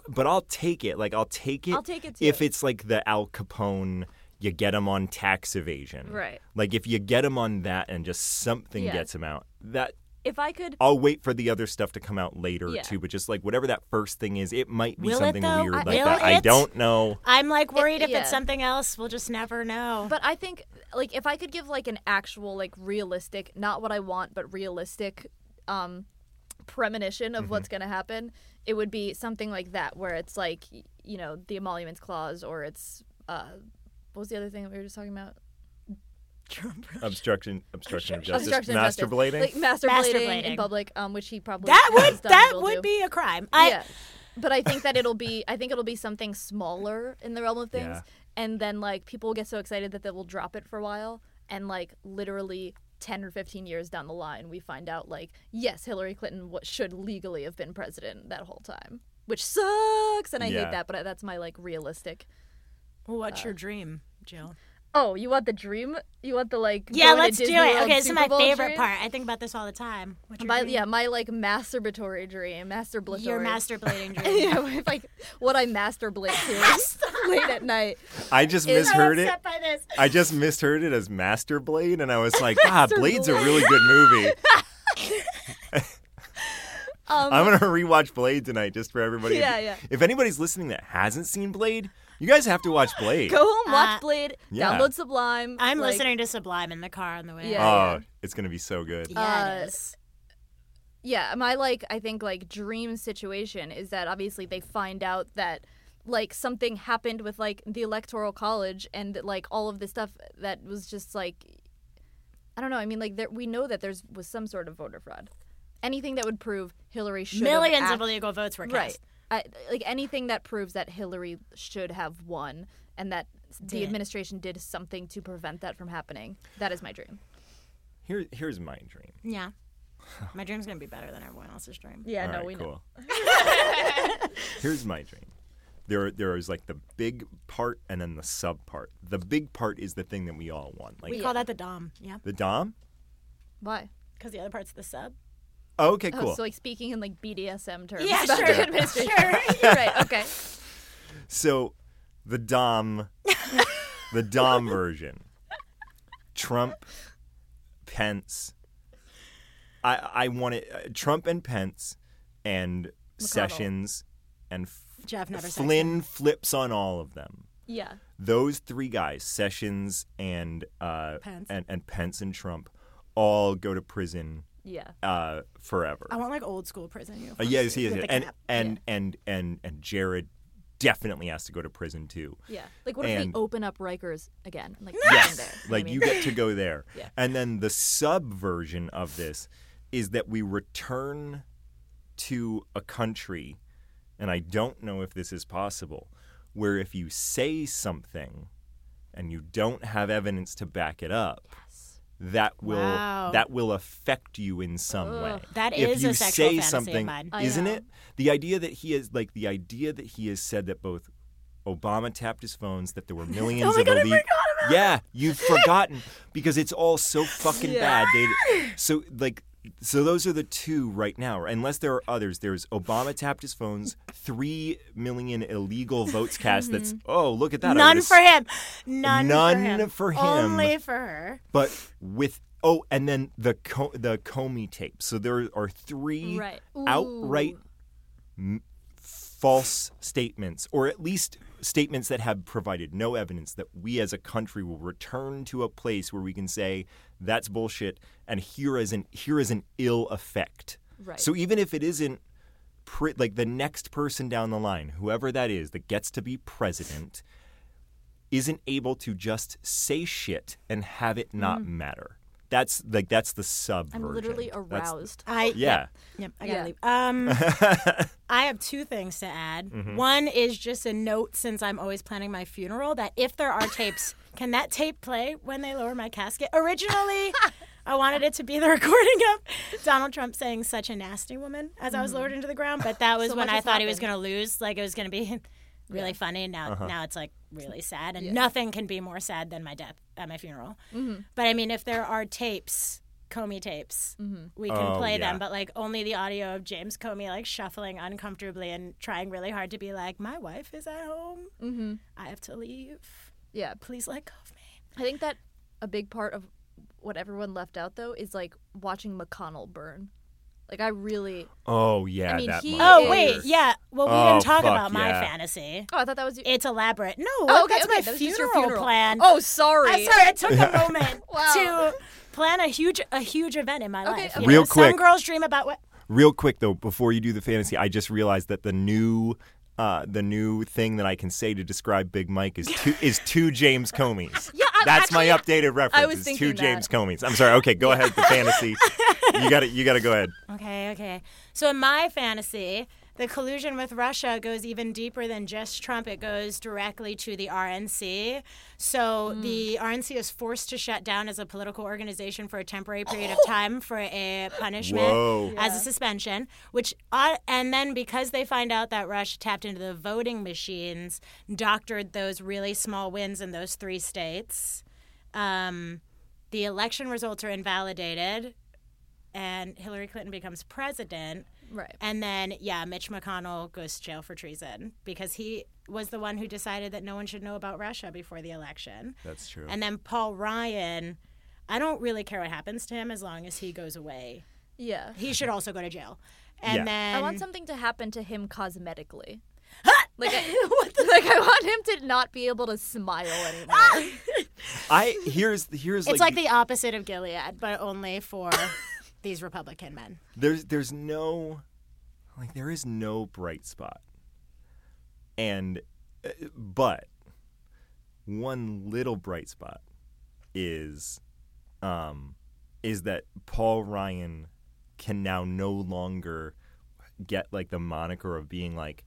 But I'll take it. Like I'll take it. I'll take it, if it's like the Al Capone. You get them on tax evasion, Right. Like if you get them on that and just something Yeah. gets them out, that If I could, I'll wait for the other stuff to come out later Yeah. too. But just like whatever that first thing is, it might be Will something though? weird I- like will that. I don't know. I'm like worried if yeah. it's something else. We'll just never know. But I think like if I could give like an actual like realistic, not what I want, but realistic um premonition of Mm-hmm. what's going to happen, it would be something like that where it's like you know, the emoluments clause or it's uh what was the other thing that we were just talking about? Trump. Obstruction, obstruction of justice, Obstruction of masturbating. Like masturbating, Masturbating. in public, um which he probably That would done, that would do. be a crime. I yeah. But I think that it'll be I think it'll be something smaller in the realm of things. Yeah. And then like people will get so excited that they will drop it for a while and like literally 10 or 15 years down the line we find out like yes, Hillary Clinton w- should legally have been president that whole time. which sucks, and I Yeah. hate that. But that's my like realistic. Well, what's your dream, Jill? Oh, you want the dream? You want the like? Yeah, going let's do it. World Okay, this is my Bowl favorite dream? part. I think about this all the time. My yeah, my like masturbatory dream, masturblatory. Your masturblating dream. yeah, if I, what I masturbate to late at night. I just Is- misheard it. by this. I just misheard it as Master Blade, and I was like, ah, Blade's a really good movie. Um, I'm gonna rewatch Blade tonight just for everybody. Yeah, yeah. If anybody's listening that hasn't seen Blade, you guys have to watch Blade. Go home, watch Uh, Blade, Yeah. download Sublime. I'm like- listening to Sublime in the car on the way. Yeah. Oh, it's gonna be so good. Yeah, Uh, it is. yeah my like i think like dream situation is that obviously they find out that like something happened with like the electoral college and that, like all of this stuff that was just like i don't know i mean like there, we know that there's was some sort of voter fraud anything that would prove hillary should have Millions act- of illegal votes were cast. right I, like anything that proves that hillary should have won and that the administration did something to prevent that from happening that is my dream Here, here's my dream. Yeah. My dream's gonna be better than everyone else's dream. yeah All no right, we know cool. here's my dream. There, there is like the big part and then the sub part. The big part is the thing that we all want, like We call that the dom. Yeah. the dom. why Because the other part's the sub. Oh, okay, Oh, cool. so like speaking in like BDSM terms. Yeah, sure. Sure. You're right. Okay. So, the Dom, the Dom version. Trump, Pence. I I want it. Uh, Trump and Pence, and Sessions, and F- Jeff never sexted Flynn flips on all of them. Yeah. Those three guys, Sessions and uh, Pence. and and Pence and Trump, all go to prison Yeah. uh, forever. I want like old school prison Uh, uniforms. yes, yes, with yes. the and cap. and, and and and Jared definitely has to go to prison too. Yeah. Like what if And- they open up Rikers again? Like Yes, there. know what like I mean? you get to go there. Yeah. And then the sub version of this is that we return to a country, and I don't know if this is possible, where if you say something and you don't have evidence to back it up, that will Wow. that will affect you in some way. That if is you a sexual say something. Isn't it? The idea that he is like the idea that he has said that both Obama tapped his phones, that there were millions Oh of God, illegal. Yeah, you've forgotten because it's all so fucking bad. They so like so those are the two right now. Unless there are others, there's Obama tapped his phones, three million illegal votes cast. That's mm-hmm. oh look at that. None for him. None, None for him. for him. Only for her. but with oh and then the Co- the Comey tape. So there are three Right. outright m- false statements, or at least statements that have provided no evidence that we as a country will return to a place where we can say that's bullshit, and here is an here is an ill effect. Right. So even if it isn't pri- like the next person down the line, whoever that is that gets to be president, isn't able to just say shit and have it not mm-hmm. matter. That's like that's the sub. Mm. I'm literally That's- aroused. I yeah. Yep, I gotta Yeah. leave. Um, I have two things to add. Mm-hmm. One is just a note, since I'm always planning my funeral, that if there are tapes, can that tape play when they lower my casket? Originally, I wanted it to be the recording of Donald Trump saying "such a nasty woman" as I was lowered into the ground, but that was Mm-hmm. So when I has thought he was going to lose. Like it was going to be really funny. Now, Uh-huh. now it's like really sad, and Yeah. nothing can be more sad than my death at my funeral. Mm-hmm. But I mean, if there are tapes. Comey tapes, we can Oh, play yeah. them, but like only the audio of James Comey like shuffling uncomfortably and trying really hard to be like, my wife is at home. Mm-hmm. I have to leave. Yeah. Please let go of me. I think that a big part of what everyone left out though is like watching McConnell burn. Like I really. Oh yeah, I mean, that he Oh is- wait, yeah. Well, we Oh, didn't talk about my yeah. fantasy. Oh, I thought that was. You. It's elaborate. No, Oh, okay, that's okay, my that funeral, your funeral plan. Oh, sorry. I'm sorry. I took a moment Wow. to plan a huge, a huge event in my Okay, life. okay. Real know, quick. Some girls dream about what. Real quick though, before you do the fantasy, I just realized that the new uh, the new thing that I can say to describe Big Mike is two is two James Comeys. Yeah, I'm That's my updated reference. was is thinking two that. James Comeys. I'm sorry. Okay, go ahead. The fantasy. you got to You got to go ahead. Okay, okay. So in my fantasy, the collusion with Russia goes even deeper than just Trump. It goes directly to the RNC. So the RNC is forced to shut down as a political organization for a temporary period of time for a punishment Whoa. as a suspension. Which uh, and then because they find out that Russia tapped into the voting machines, doctored those really small wins in those three states. Um, the election results are invalidated, and Hillary Clinton becomes president. Right. And then, yeah, Mitch McConnell goes to jail for treason because he was the one who decided that no one should know about Russia before the election. That's true. And then Paul Ryan, I don't really care what happens to him as long as he goes away. Yeah. He should also go to jail. And Yeah. then I want something to happen to him cosmetically. like, I, like I want him to not be able to smile anymore. I here's here's it's like, like the opposite of Gilead, but only for these Republican men. there's there's no like there is no bright spot and uh, but one little bright spot is um is that Paul Ryan can now no longer get like the moniker of being like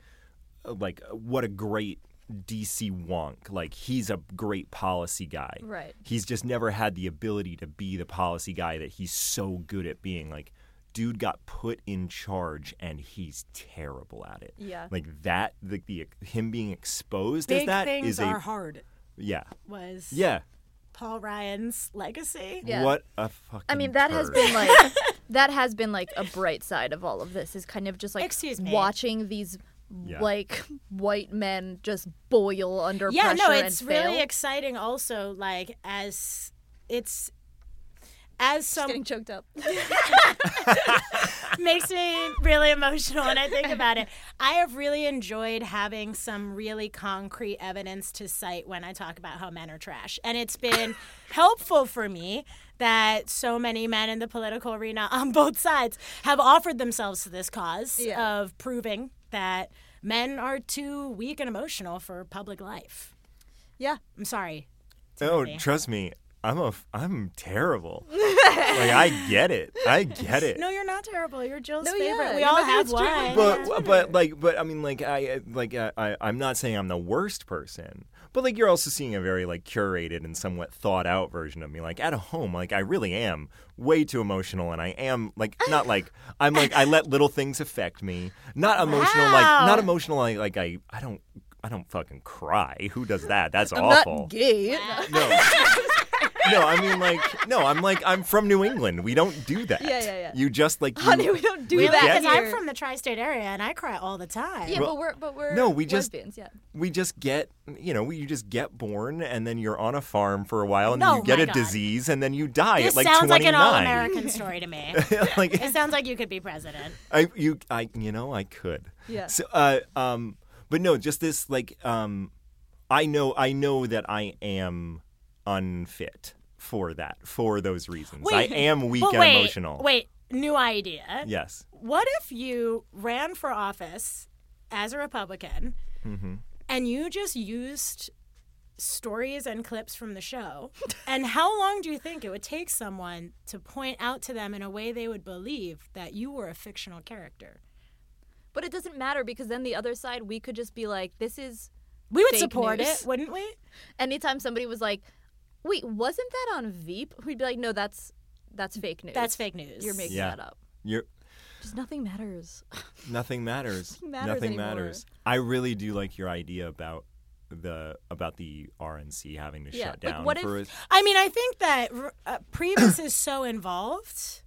like what a great DC wonk like he's a great policy guy Right. he's just never had the ability to be the policy guy that he's so good at being like dude got put in charge and he's terrible at it Yeah. like that the, the him being exposed as Big that things is are a hard. yeah Was yeah Paul Ryan's legacy? Yeah. what a fucking I mean, that has been like that has been like a bright side of all of this is kind of just like Excuse me. watching these Yeah. like white men just boil under yeah, pressure Yeah, no, it's and really fail. exciting. Also, like as it's as Just some getting choked up. makes me really emotional when I think about it. I have really enjoyed having some really concrete evidence to cite when I talk about how men are trash. And it's been helpful for me that so many men in the political arena on both sides have offered themselves to this cause Yeah. of proving that men are too weak and emotional for public life. yeah. I'm sorry. oh trust me I'm a f- I'm terrible like I get it I get it No, you're not terrible. You're Jill's No, favorite. yeah, we you all have one. but Yeah. but like but I mean like I like I, I I'm not saying I'm the worst person, but like you're also seeing a very like curated and somewhat thought out version of me. Like at home, like I really am way too emotional, and I am like not like I'm like I let little things affect me. Not emotional like not emotional like like I I don't I don't fucking cry. Who does that? That's I'm awful. not gay. No. No, I mean like no, I'm like I'm from New England. We don't do that. Yeah, yeah, yeah. You just like you, Honey, we don't do Really? that Because I'm from the tri-state area and I cry all the time. Yeah, Well, but we're but we're no, we just- lesbians, yeah. we just get you know you just get born and then you're on a farm for a while and No, then you get a God. disease and then you die This at like sounds 29 like an all-American story to me. like It sounds like you could be president. I you I you know I could Yeah. so uh um but no just this like um I know I know that I am unfit for that for those reasons I am weak and wait, emotional Wait, new idea. yes What if you ran for office as a Republican Mm-hmm. and you just used stories and clips from the show? and how long do you think it would take someone to point out to them in a way they would believe that you were a fictional character? But it doesn't matter because then the other side we could just be like, this is We would Fake support news. it, wouldn't we? anytime somebody was like, Wait, wasn't that on Veep? We'd be like, No, that's that's fake news. That's fake news. You're making Yeah. that up. you're Just nothing matters. Nothing matters. Nothing matters Nothing anymore. matters. I really do like your idea about the about the RNC having to Yeah, shut like, down what for if- a- I mean, I think that uh, Priebus is so involved,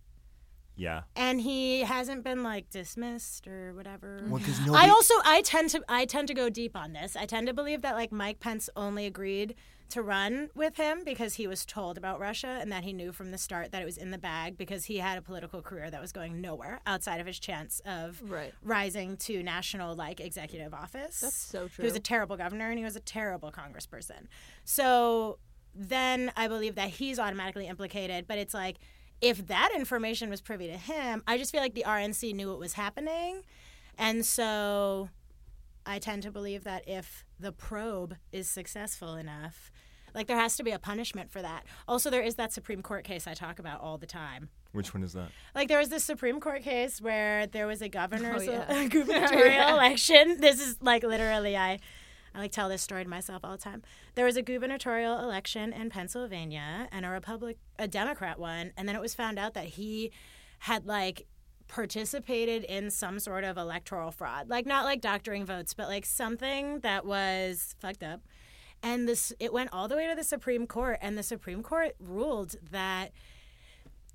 yeah. and he hasn't been like dismissed or whatever. Well, because I also I tend to I tend to go deep on this. I tend to believe that like Mike Pence only agreed to run with him because he was told about Russia and that he knew from the start that it was in the bag because he had a political career that was going nowhere outside of his chance of Right. rising to national like executive office. That's so true. He was a terrible governor and he was a terrible congressperson. So then I believe that he's automatically implicated, but it's like if that information was privy to him, I just feel like the RNC knew what was happening. And so I tend to believe that if the probe is successful enough, like there has to be a punishment for that. Also, there is that Supreme Court case I talk about all the time Which one is that? Like there was this Supreme Court case where there was a governor's Oh, yeah. gubernatorial Yeah. election. This is like literally I I like tell this story to myself all the time. There was a gubernatorial election in Pennsylvania and a Republic a Democrat won, and then it was found out that he had like participated in some sort of electoral fraud. Like not like doctoring votes, but like something that was fucked up. And this it went all the way to the Supreme Court and the Supreme Court ruled that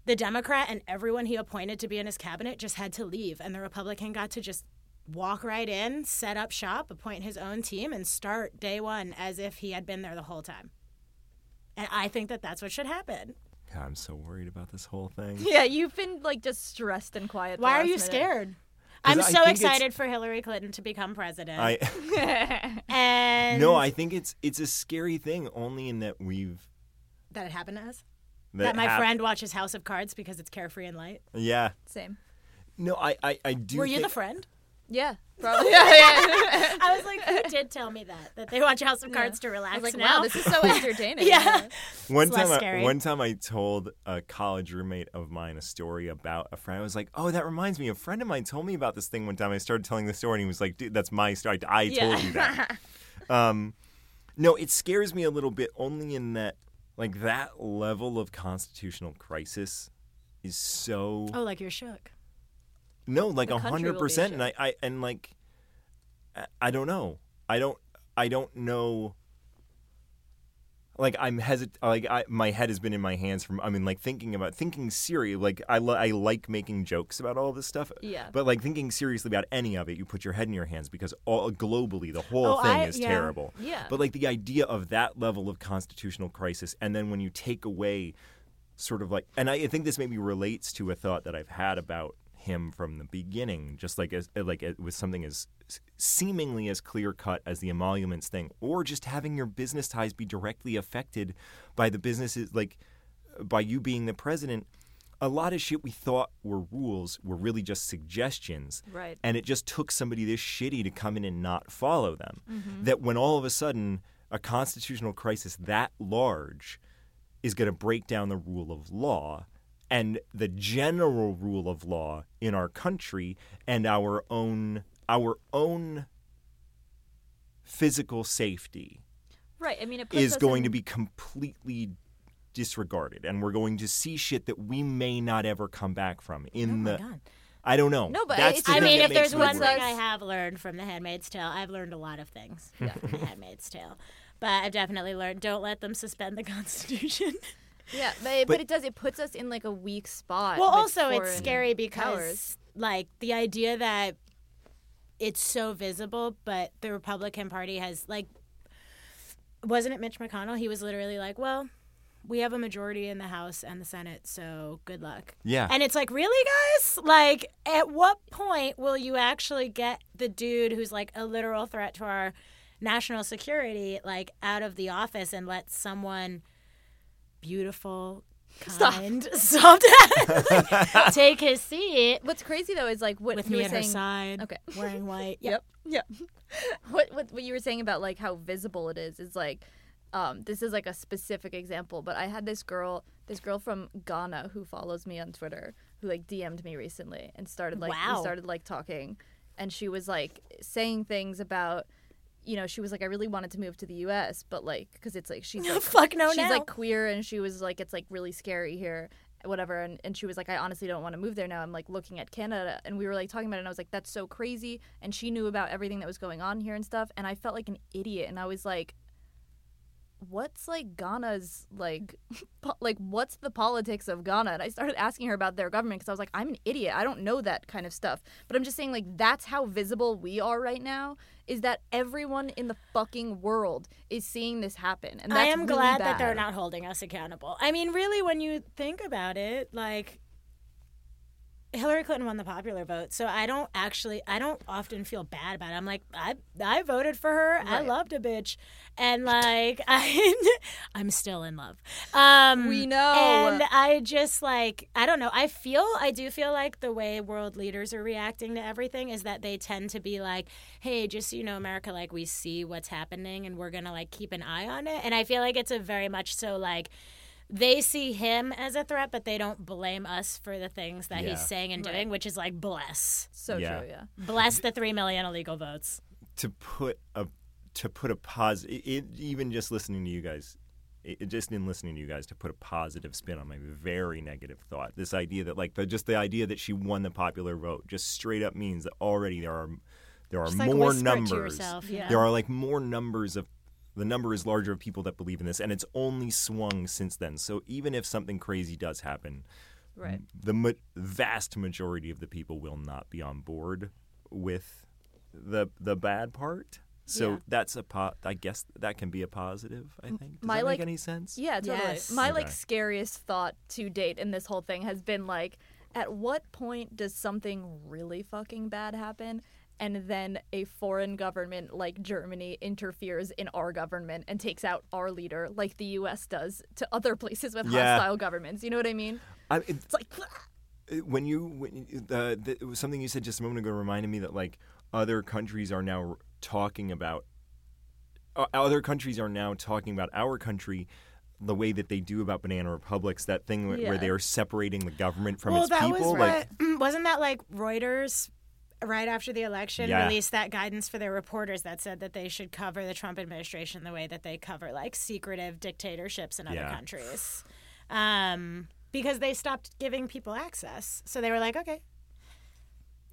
the Democrat and everyone he appointed to be in his cabinet just had to leave, and the Republican got to just walk right in, set up shop, appoint his own team, and start day one as if he had been there the whole time. And I think that that's what should happen. God, I'm so worried about this whole thing. Yeah, you've been like just stressed and quiet. the Why are you minute. scared? 'Cause I'm so excited for Hillary Clinton to become president. I and no, I think it's it's a scary thing only in that we've that it happened to us. that, That, my hap- friend watches House of Cards because it's carefree and light. Yeah. Same. No, I I, I do. Were you the friend? Yeah, probably. yeah, yeah. I was like, who did tell me that? That they watch House of Cards to relax I relax was like, now. wow, this is so entertaining. Yeah. One It's time, I, scary. one time I told a college roommate of mine a story about a friend. I was like, "Oh, that reminds me. A friend of mine told me about this thing one time." I started telling the story, and he was like, "Dude, that's my story. I Yeah. told you that." um, no, it scares me a little bit, only in that, like, that level of constitutional crisis is so Oh, like you're shook. No, like a hundred percent. And I. I, and like, I- don't know. I don't, I don't know. Like I'm hesit, like I, my head has been in my hands from. I mean, like thinking about thinking seriously. Like I, li- I like making jokes about all this stuff. Yeah. But like thinking seriously about any of it, you put your head in your hands because all globally the whole Oh, thing I- is yeah. terrible. Yeah. But like the idea of that level of constitutional crisis, and then when you take away, sort of like, and I, I think this maybe relates to a thought that I've had about him from the beginning, just like as eh, like eh, it was something as seemingly as clear cut as the emoluments thing, or just having your business ties be directly affected by the businesses, like eh, by you being the president. A lot of shit we thought were rules were really just suggestions. Right. And it just took somebody this shitty to come in and not follow them. Mm-hmm. That when all of a sudden a constitutional crisis that large is going to break down the rule of law and the general rule of law in our country and our own our own physical safety Right. I mean, is going in- to be completely disregarded and we're going to see shit that we may not ever come back from in Oh the God. I don't know. No, but I mean, if there's one thing I have learned from The Handmaid's Tale, I've learned a lot of things from The Handmaid's Tale. But I've definitely learned don't let them suspend the Constitution. Yeah, but, but But- it does. It puts us in like a weak spot. well, also, it's scary because, powers. like, the idea that it's so visible, but the Republican Party has, like, wasn't it Mitch McConnell? He was literally like, well, we have a majority in the House and the Senate, so good luck. Yeah. And it's like, really, guys? Like, at what point will you actually get the dude who's like a literal threat to our national security, like, out of the office and let someone beautiful, Stop. kind, soft like, take his seat What's crazy though is like what with you me were at her saying. side, Okay. wearing white. Yep. Yep. what, what what you were saying about like how visible it is is like um, this is like a specific example, but I had this girl, this girl from Ghana who follows me on Twitter, who like DM'd me recently and started like Wow. we started like talking, and she was like saying things about, you know, she was like I really wanted to move to the U.S., but like because it's like she's like Fuck no, she's now. like queer and she was like it's like really scary here whatever and, and she was like i honestly don't want to move there now i'm like looking at canada and we were like talking about it and i was like that's so crazy and she knew about everything that was going on here and stuff and i felt like an idiot and i was like what's like ghana's like po- like what's the politics of ghana? And i started asking her about their government because i was like i'm an idiot. I don't know that kind of stuff. But i'm just saying like that's how visible we are right now is that everyone in the fucking world is seeing this happen and that's I am really glad that they're not holding us accountable. I mean, really, when you think about it, like Hillary Clinton won the popular vote, so I don't actually, I don't often feel bad about it. I'm like, I, I voted for her. I loved a bitch, and like, I, I'm still in love. Um, We know. and I just like, I don't know. I feel, I do feel like the way world leaders are reacting to everything is that they tend to be like, hey, just so you know, America, like we see what's happening, and we're gonna like keep an eye on it. And I feel like it's a very much so like they see him as a threat, but they don't blame us for the things that Yeah. he's saying and Right. doing, which is like bless, So Yeah. true, yeah. bless the three million illegal votes. to put a to put a positive it, even just listening to you guys it, just in listening to you guys to put a positive spin on my very negative thought this idea that like the, just the idea that she won the popular vote just straight up means that already there are there are Just like more whisper it to numbers yourself, Yeah. yeah. there are like more numbers of the number is larger of people that believe in this and it's only swung since then so even if something crazy does happen Right. the ma- vast majority of the people will not be on board with the the bad part. So Yeah. that's a po- I guess that can be a positive. I think. Does my, that like- make any sense? Yeah, totally. Yes. My like scariest thought to date in this whole thing has been like, at what point does something really fucking bad happen? And then a foreign government like Germany interferes in our government and takes out our leader, like the U.S. does to other places with Yeah. hostile governments. You know what I mean? I, it, It's like, when you when you- the, the it was something you said just a moment ago reminded me that like other countries are now talking about uh, other countries are now talking about our country the way that they do about banana republics that thing where- Yeah. where they are separating the government from well, its that people was like what, wasn't that like Reuters right after the election Yeah. released that guidance for their reporters that said that they should cover the Trump administration the way that they cover like secretive dictatorships in other Yeah. countries, um, because they stopped giving people access. So they were like, okay,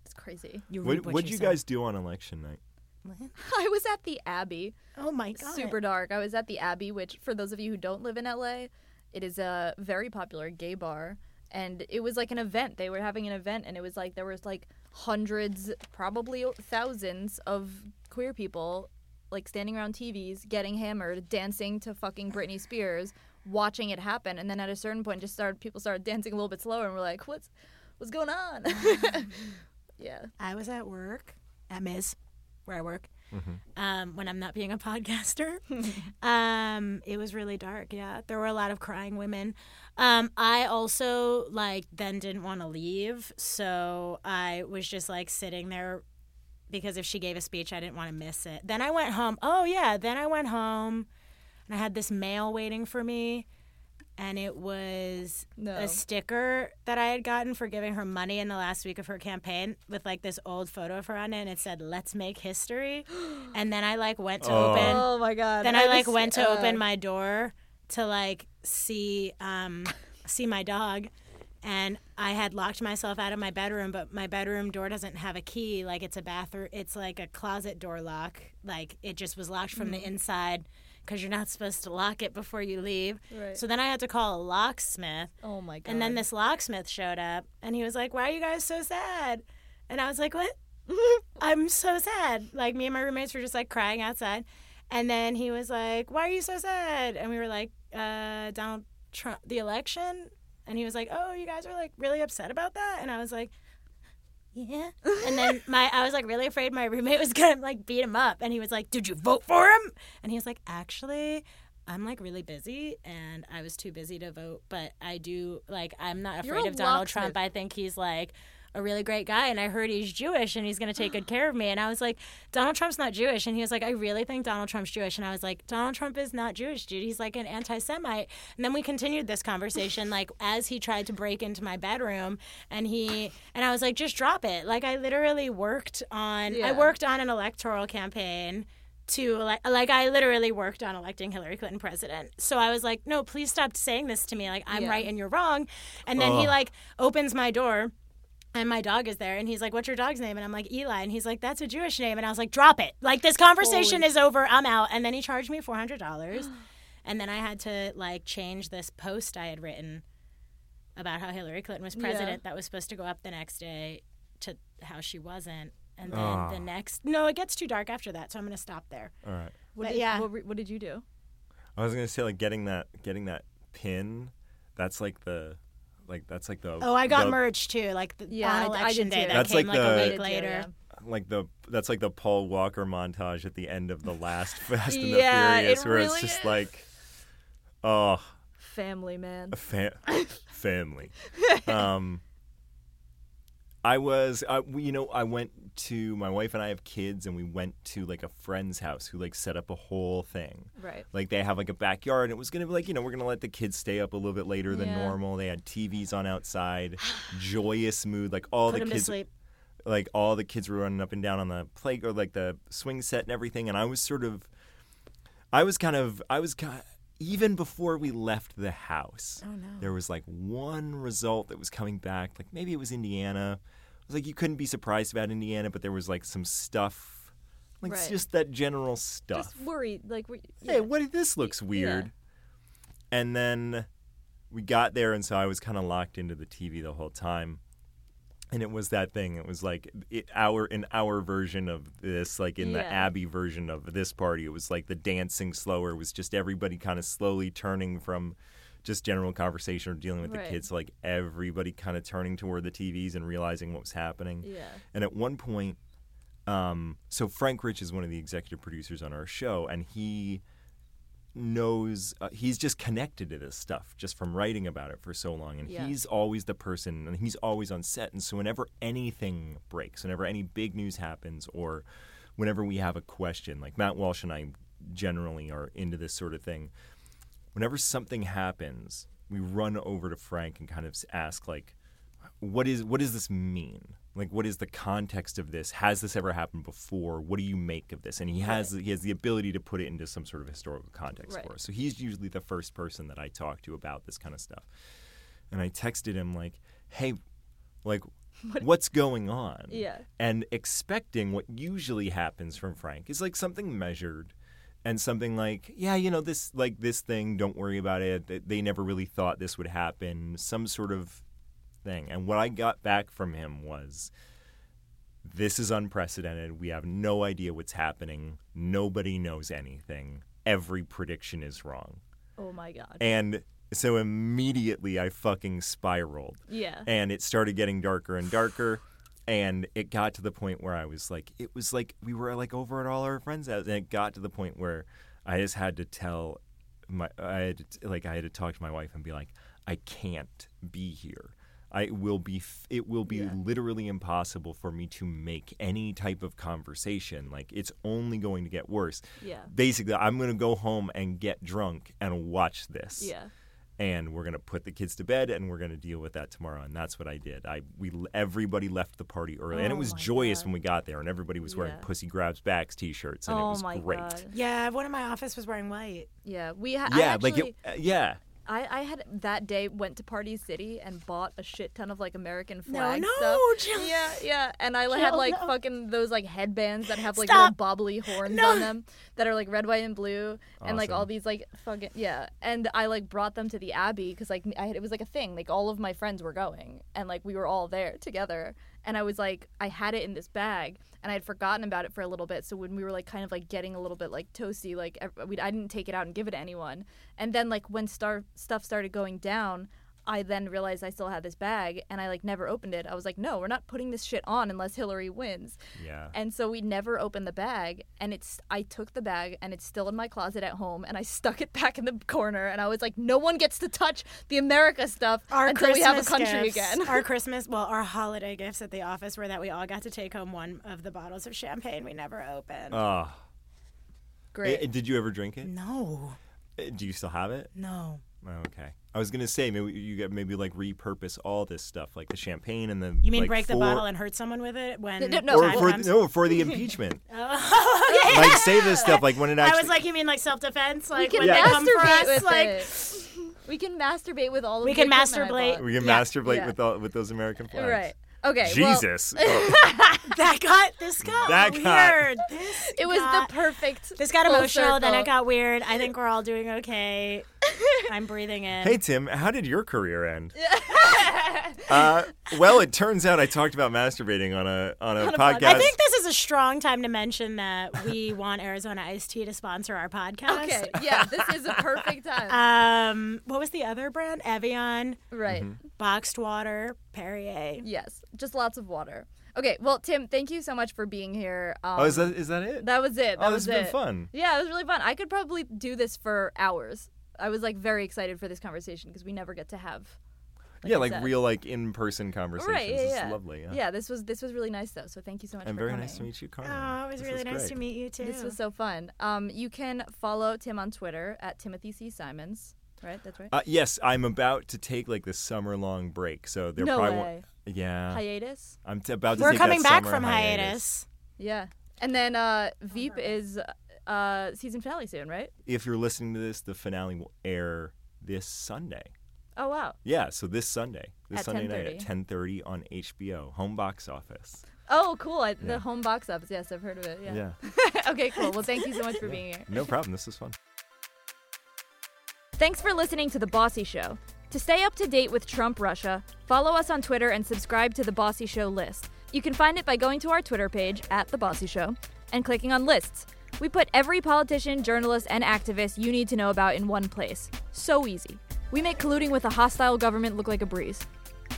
it's crazy. you what reap what what'd you you guys do on election night I was at the Abbey. Oh my god, super dark. I was at the Abbey, which for those of you who don't live in LA, it is a very popular gay bar. And it was like an event. They were having an event, and it was like there was like hundreds, probably thousands of queer people like standing around TVs, getting hammered, dancing to fucking Britney Spears, watching it happen. And then at a certain point, just started people started dancing a little bit slower, and we're like, "What's what's going on?" yeah, I was at work at Miz, where I work. Um, when I'm not being a podcaster, um, it was really dark. Yeah, there were a lot of crying women. Um, I also like then didn't want to leave, so I was just like sitting there because if she gave a speech, I didn't want to miss it. Then I went home. Oh yeah, then I went home, and I had this mail waiting for me, and it was No. a sticker that I had gotten for giving her money in the last week of her campaign with like this old photo of her on it, and it said "Let's make history." and then I like went to Oh. open. Oh my god. Then I like was- went to uh, open my door to like see um see my dog. And I had locked myself out of my bedroom, but my bedroom door doesn't have a key. Like it's a bathroom, it's like a closet door lock. Like it just was locked from the Mm. inside because you're not supposed to lock it before you leave. Right. So then I had to call a locksmith. Oh my god. And then this locksmith showed up and he was like, Why are you guys so sad? And I was like, What? I'm so sad. Like, me and my roommates were just like crying outside. And then he was like, Why are you so sad? And we were like, uh, Donald Trump, the election. And he was like, Oh, you guys are like really upset about that? And I was like, yeah. And then my I was like really afraid my roommate was gonna like beat him up. And he was like, Did you vote for him? And he was like, Actually, I'm like really busy and I was too busy to vote. But I do like I'm not You're afraid of Donald. Trump. I think he's like a really great guy and I heard he's Jewish and he's going to take good care of me and I was like Donald Trump's not Jewish and he was like I really think Donald Trump's Jewish and I was like Donald Trump is not Jewish dude he's like an anti-Semite and then we continued this conversation like as he tried to break into my bedroom and he and I was like just drop it like I literally worked on Yeah. I worked on an electoral campaign to elect, like I literally worked on electing Hillary Clinton president. So I was like, no, please stop saying this to me. Like I'm Yeah. right and you're wrong. And then he like opens my door. And my dog is there, and he's like, "What's your dog's name?" And I'm like, "Eli." And he's like, "That's a Jewish name." And I was like, "Drop it! Like this conversation Holy- is over. I'm out." And then he charged me four hundred dollars, and then I had to like change this post I had written about how Hillary Clinton was Yeah. president that was supposed to go up the next day to how she wasn't. And then Ah. the next, no, it gets too dark after that, so I'm gonna stop there. all right what but did, yeah. What, re- what did you do? I was gonna say like getting that getting that pin. That's like the like that's like the Oh, I got the, merch too, like the, Yeah, I on d- I election did day. too. That That's came like like, the- a I week did too, later. yeah. like the that's like the Paul Walker montage at the end of the last Fast and the Yeah, it Furious, where it's just is. like, oh, Family man. a fa- family. um, I was, uh, you know, I went to my wife and I have kids, and we went to like a friend's house who like set up a whole thing. Right. Like they have like a backyard, and it was gonna be like, you know, we're gonna let the kids stay up a little bit later than Yeah. normal. They had TVs on outside, joyous mood, like all Put the kids, like all the kids were running up and down on the play or like the swing set and everything, and I was sort of, I was kind of, I was kind. Even before we left the house, Oh no. there was like one result that was coming back. Like maybe it was Indiana. Was like you couldn't be surprised about Indiana, but there was like some stuff, like Right. just that general stuff. Just worried, like we. Hey, what? This looks weird. And then we got there, and so I was kind of locked into the TV the whole time. And it was that thing. It was like it, our in our version of this, like in the Yeah. Abbey version of this party. It was like the dancing slower. Was just everybody kind of slowly turning from just general conversation or dealing with Right. the kids, to like everybody kind of turning toward the TVs and realizing what was happening. Yeah. And at one point, um, so Frank Rich is one of the executive producers on our show, and he knows uh, he's just connected to this stuff just from writing about it for so long and Yeah. he's always the person and he's always on set and so whenever anything breaks whenever any big news happens or whenever we have a question like matt walsh and i generally are into this sort of thing whenever something happens we run over to frank and kind of ask like what is what does this mean? Like what is the context of this? Has this ever happened before? What do you make of this? And he has he has the ability to put it into some sort of historical context Right. for us. So he's usually the first person that I talk to about this kind of stuff. And I texted him like, "Hey, like what's going on?" Yeah. And expecting what usually happens from Frank is like something measured and something like, yeah, you know, this like this thing, don't worry about it. They- They never really thought this would happen. Some sort of thing. And what I got back from him was this is unprecedented. We have no idea what's happening. Nobody knows anything. Every prediction is wrong. Oh my god. And so immediately I fucking spiraled Yeah. and it started getting darker and darker and it got to the point where i was like it was like we were like over at all our friends house and it got to the point where i just had to tell my i had to, like i had to talk to my wife and be like i can't be here i will be it will be Yeah. literally impossible for me to make any type of conversation like it's only going to get worse Yeah. basically i'm going to go home and get drunk and watch this Yeah. And we're gonna put the kids to bed and we're gonna deal with that tomorrow and that's what i did i we everybody left the party early and it Oh was joyous God. when we got there and everybody was wearing Yeah. pussy grabs backs t-shirts and it oh was my great god. Yeah, one in my office was wearing white. Yeah. We ha- yeah I like it, uh, yeah I, I had that day went to Party City and bought a shit ton of like American No, flag no, stuff. Jill. Yeah, yeah, and I like, had like no. fucking those like headbands that have like Stop. little bobbly horns No. on them that are like red, white, and blue, and like all these like fucking yeah. And I like brought them to the Abbey because like I had, it was like a thing. Like all of my friends were going, and like we were all there together. And I was like, I had it in this bag, and I had forgotten about it for a little bit. So when we were like kind of like getting a little bit like toasty, like we I didn't take it out and give it to anyone. And then like when star stuff started going down, I then realized I still had this bag, and I like never opened it. I was like, no, we're not putting this shit on unless Hillary wins. yeah And so we never opened the bag, and it's I took the bag, and it's still in my closet at home, and I stuck it back in the corner, and I was like, no one gets to touch the America stuff Our until Christmas we have a country gifts, again. our Christmas, well, our holiday gifts at the office were that we all got to take home one of the bottles of champagne we never opened. oh Great. Eh, eh, did you ever drink it no, Uh, do you still have it no. Oh, okay i was gonna say maybe you get maybe like repurpose all this stuff like the champagne and the You mean like, break the for- bottle and hurt someone with it when No, no, or for comes? no for the impeachment Oh, okay. like say this stuff like when it actually. I was like, you mean like self defense? Like we can when they come for masturbate us, with like it. We can masturbate with all of We can masturbate. we can Yeah. masturbate Yeah. with all, with those american flags Right. Okay. well, jesus Oh. that got this got That weird. got- This it was got- the perfect. This got full emotional, then it got weird. I think we're all doing okay. I'm breathing in. Hey Tim, how did your career end? uh, well, it turns out I talked about masturbating on a on a, podcast. I think this is a strong time to mention that we want Arizona Iced Tea to sponsor our podcast. Okay. Yeah. This is a perfect time. Um, what was the other brand? Evian, right. Mm-hmm. boxed water, Perrier. Yes. Just lots of water. Okay. Well, Tim, thank you so much for being here. Um, oh, is that is that it? That was it. That oh, was this has it. been fun. Yeah, it was really fun. I could probably do this for hours. I was like very excited for this conversation because we never get to have. yeah, I like said. real like in person conversations. Right, yeah, This yeah. is lovely. Yeah. Yeah, this was this was really nice though. So thank you so much. And for very coming. nice to meet you, Carmen. Oh, it was This really nice great. to meet you too. This was so fun. Um, you can follow Tim on Twitter at Timothy C Simons. Right, that's right. Uh, yes, I'm about to take like the summer long break, so there no probably way. won't. Yeah, Hiatus. I'm t- about to We're take coming that back summer from hiatus. Yeah, and then uh, Veep is uh season finale soon, right? If you're listening to this, the finale will air this Sunday. Oh wow. Yeah, so this Sunday, this At Sunday night at 10:30. 10:30 on HBO, home box office. Oh, cool. I, Yeah. The home box office. Yes, I've heard of it. Yeah. Yeah, okay, cool. Well, thank you so much for being here. no problem. This is fun. Thanks for listening to The Bossy Show. To stay up to date with Trump Russia, follow us on Twitter and subscribe to The Bossy Show list. You can find it by going to our Twitter page, at The Bossy Show, and clicking on lists. We put every politician, journalist, and activist you need to know about in one place. So easy. We make colluding with a hostile government look like a breeze.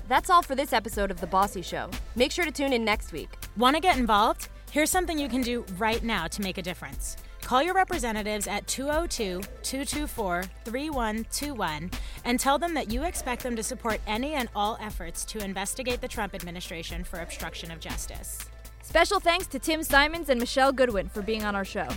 That's all for this episode of The Bossy Show. Make sure to tune in next week. Want to get involved? Here's something you can do right now to make a difference. Call your representatives at 202 224 3121 and tell them that you expect them to support any and all efforts to investigate the Trump administration for obstruction of justice. Special thanks to Tim Simons and Michele Goodwin for being on our show.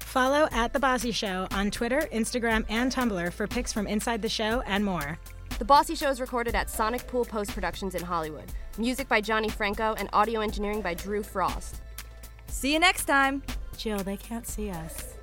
Follow at The Bossy Show on Twitter, Instagram, and Tumblr for pics from inside the show and more. The Bossy Show is recorded at Sonic Pool Post Productions in Hollywood. Music by Johnny Franco and audio engineering by Drew Frost. See you next time! Jill, they can't see us.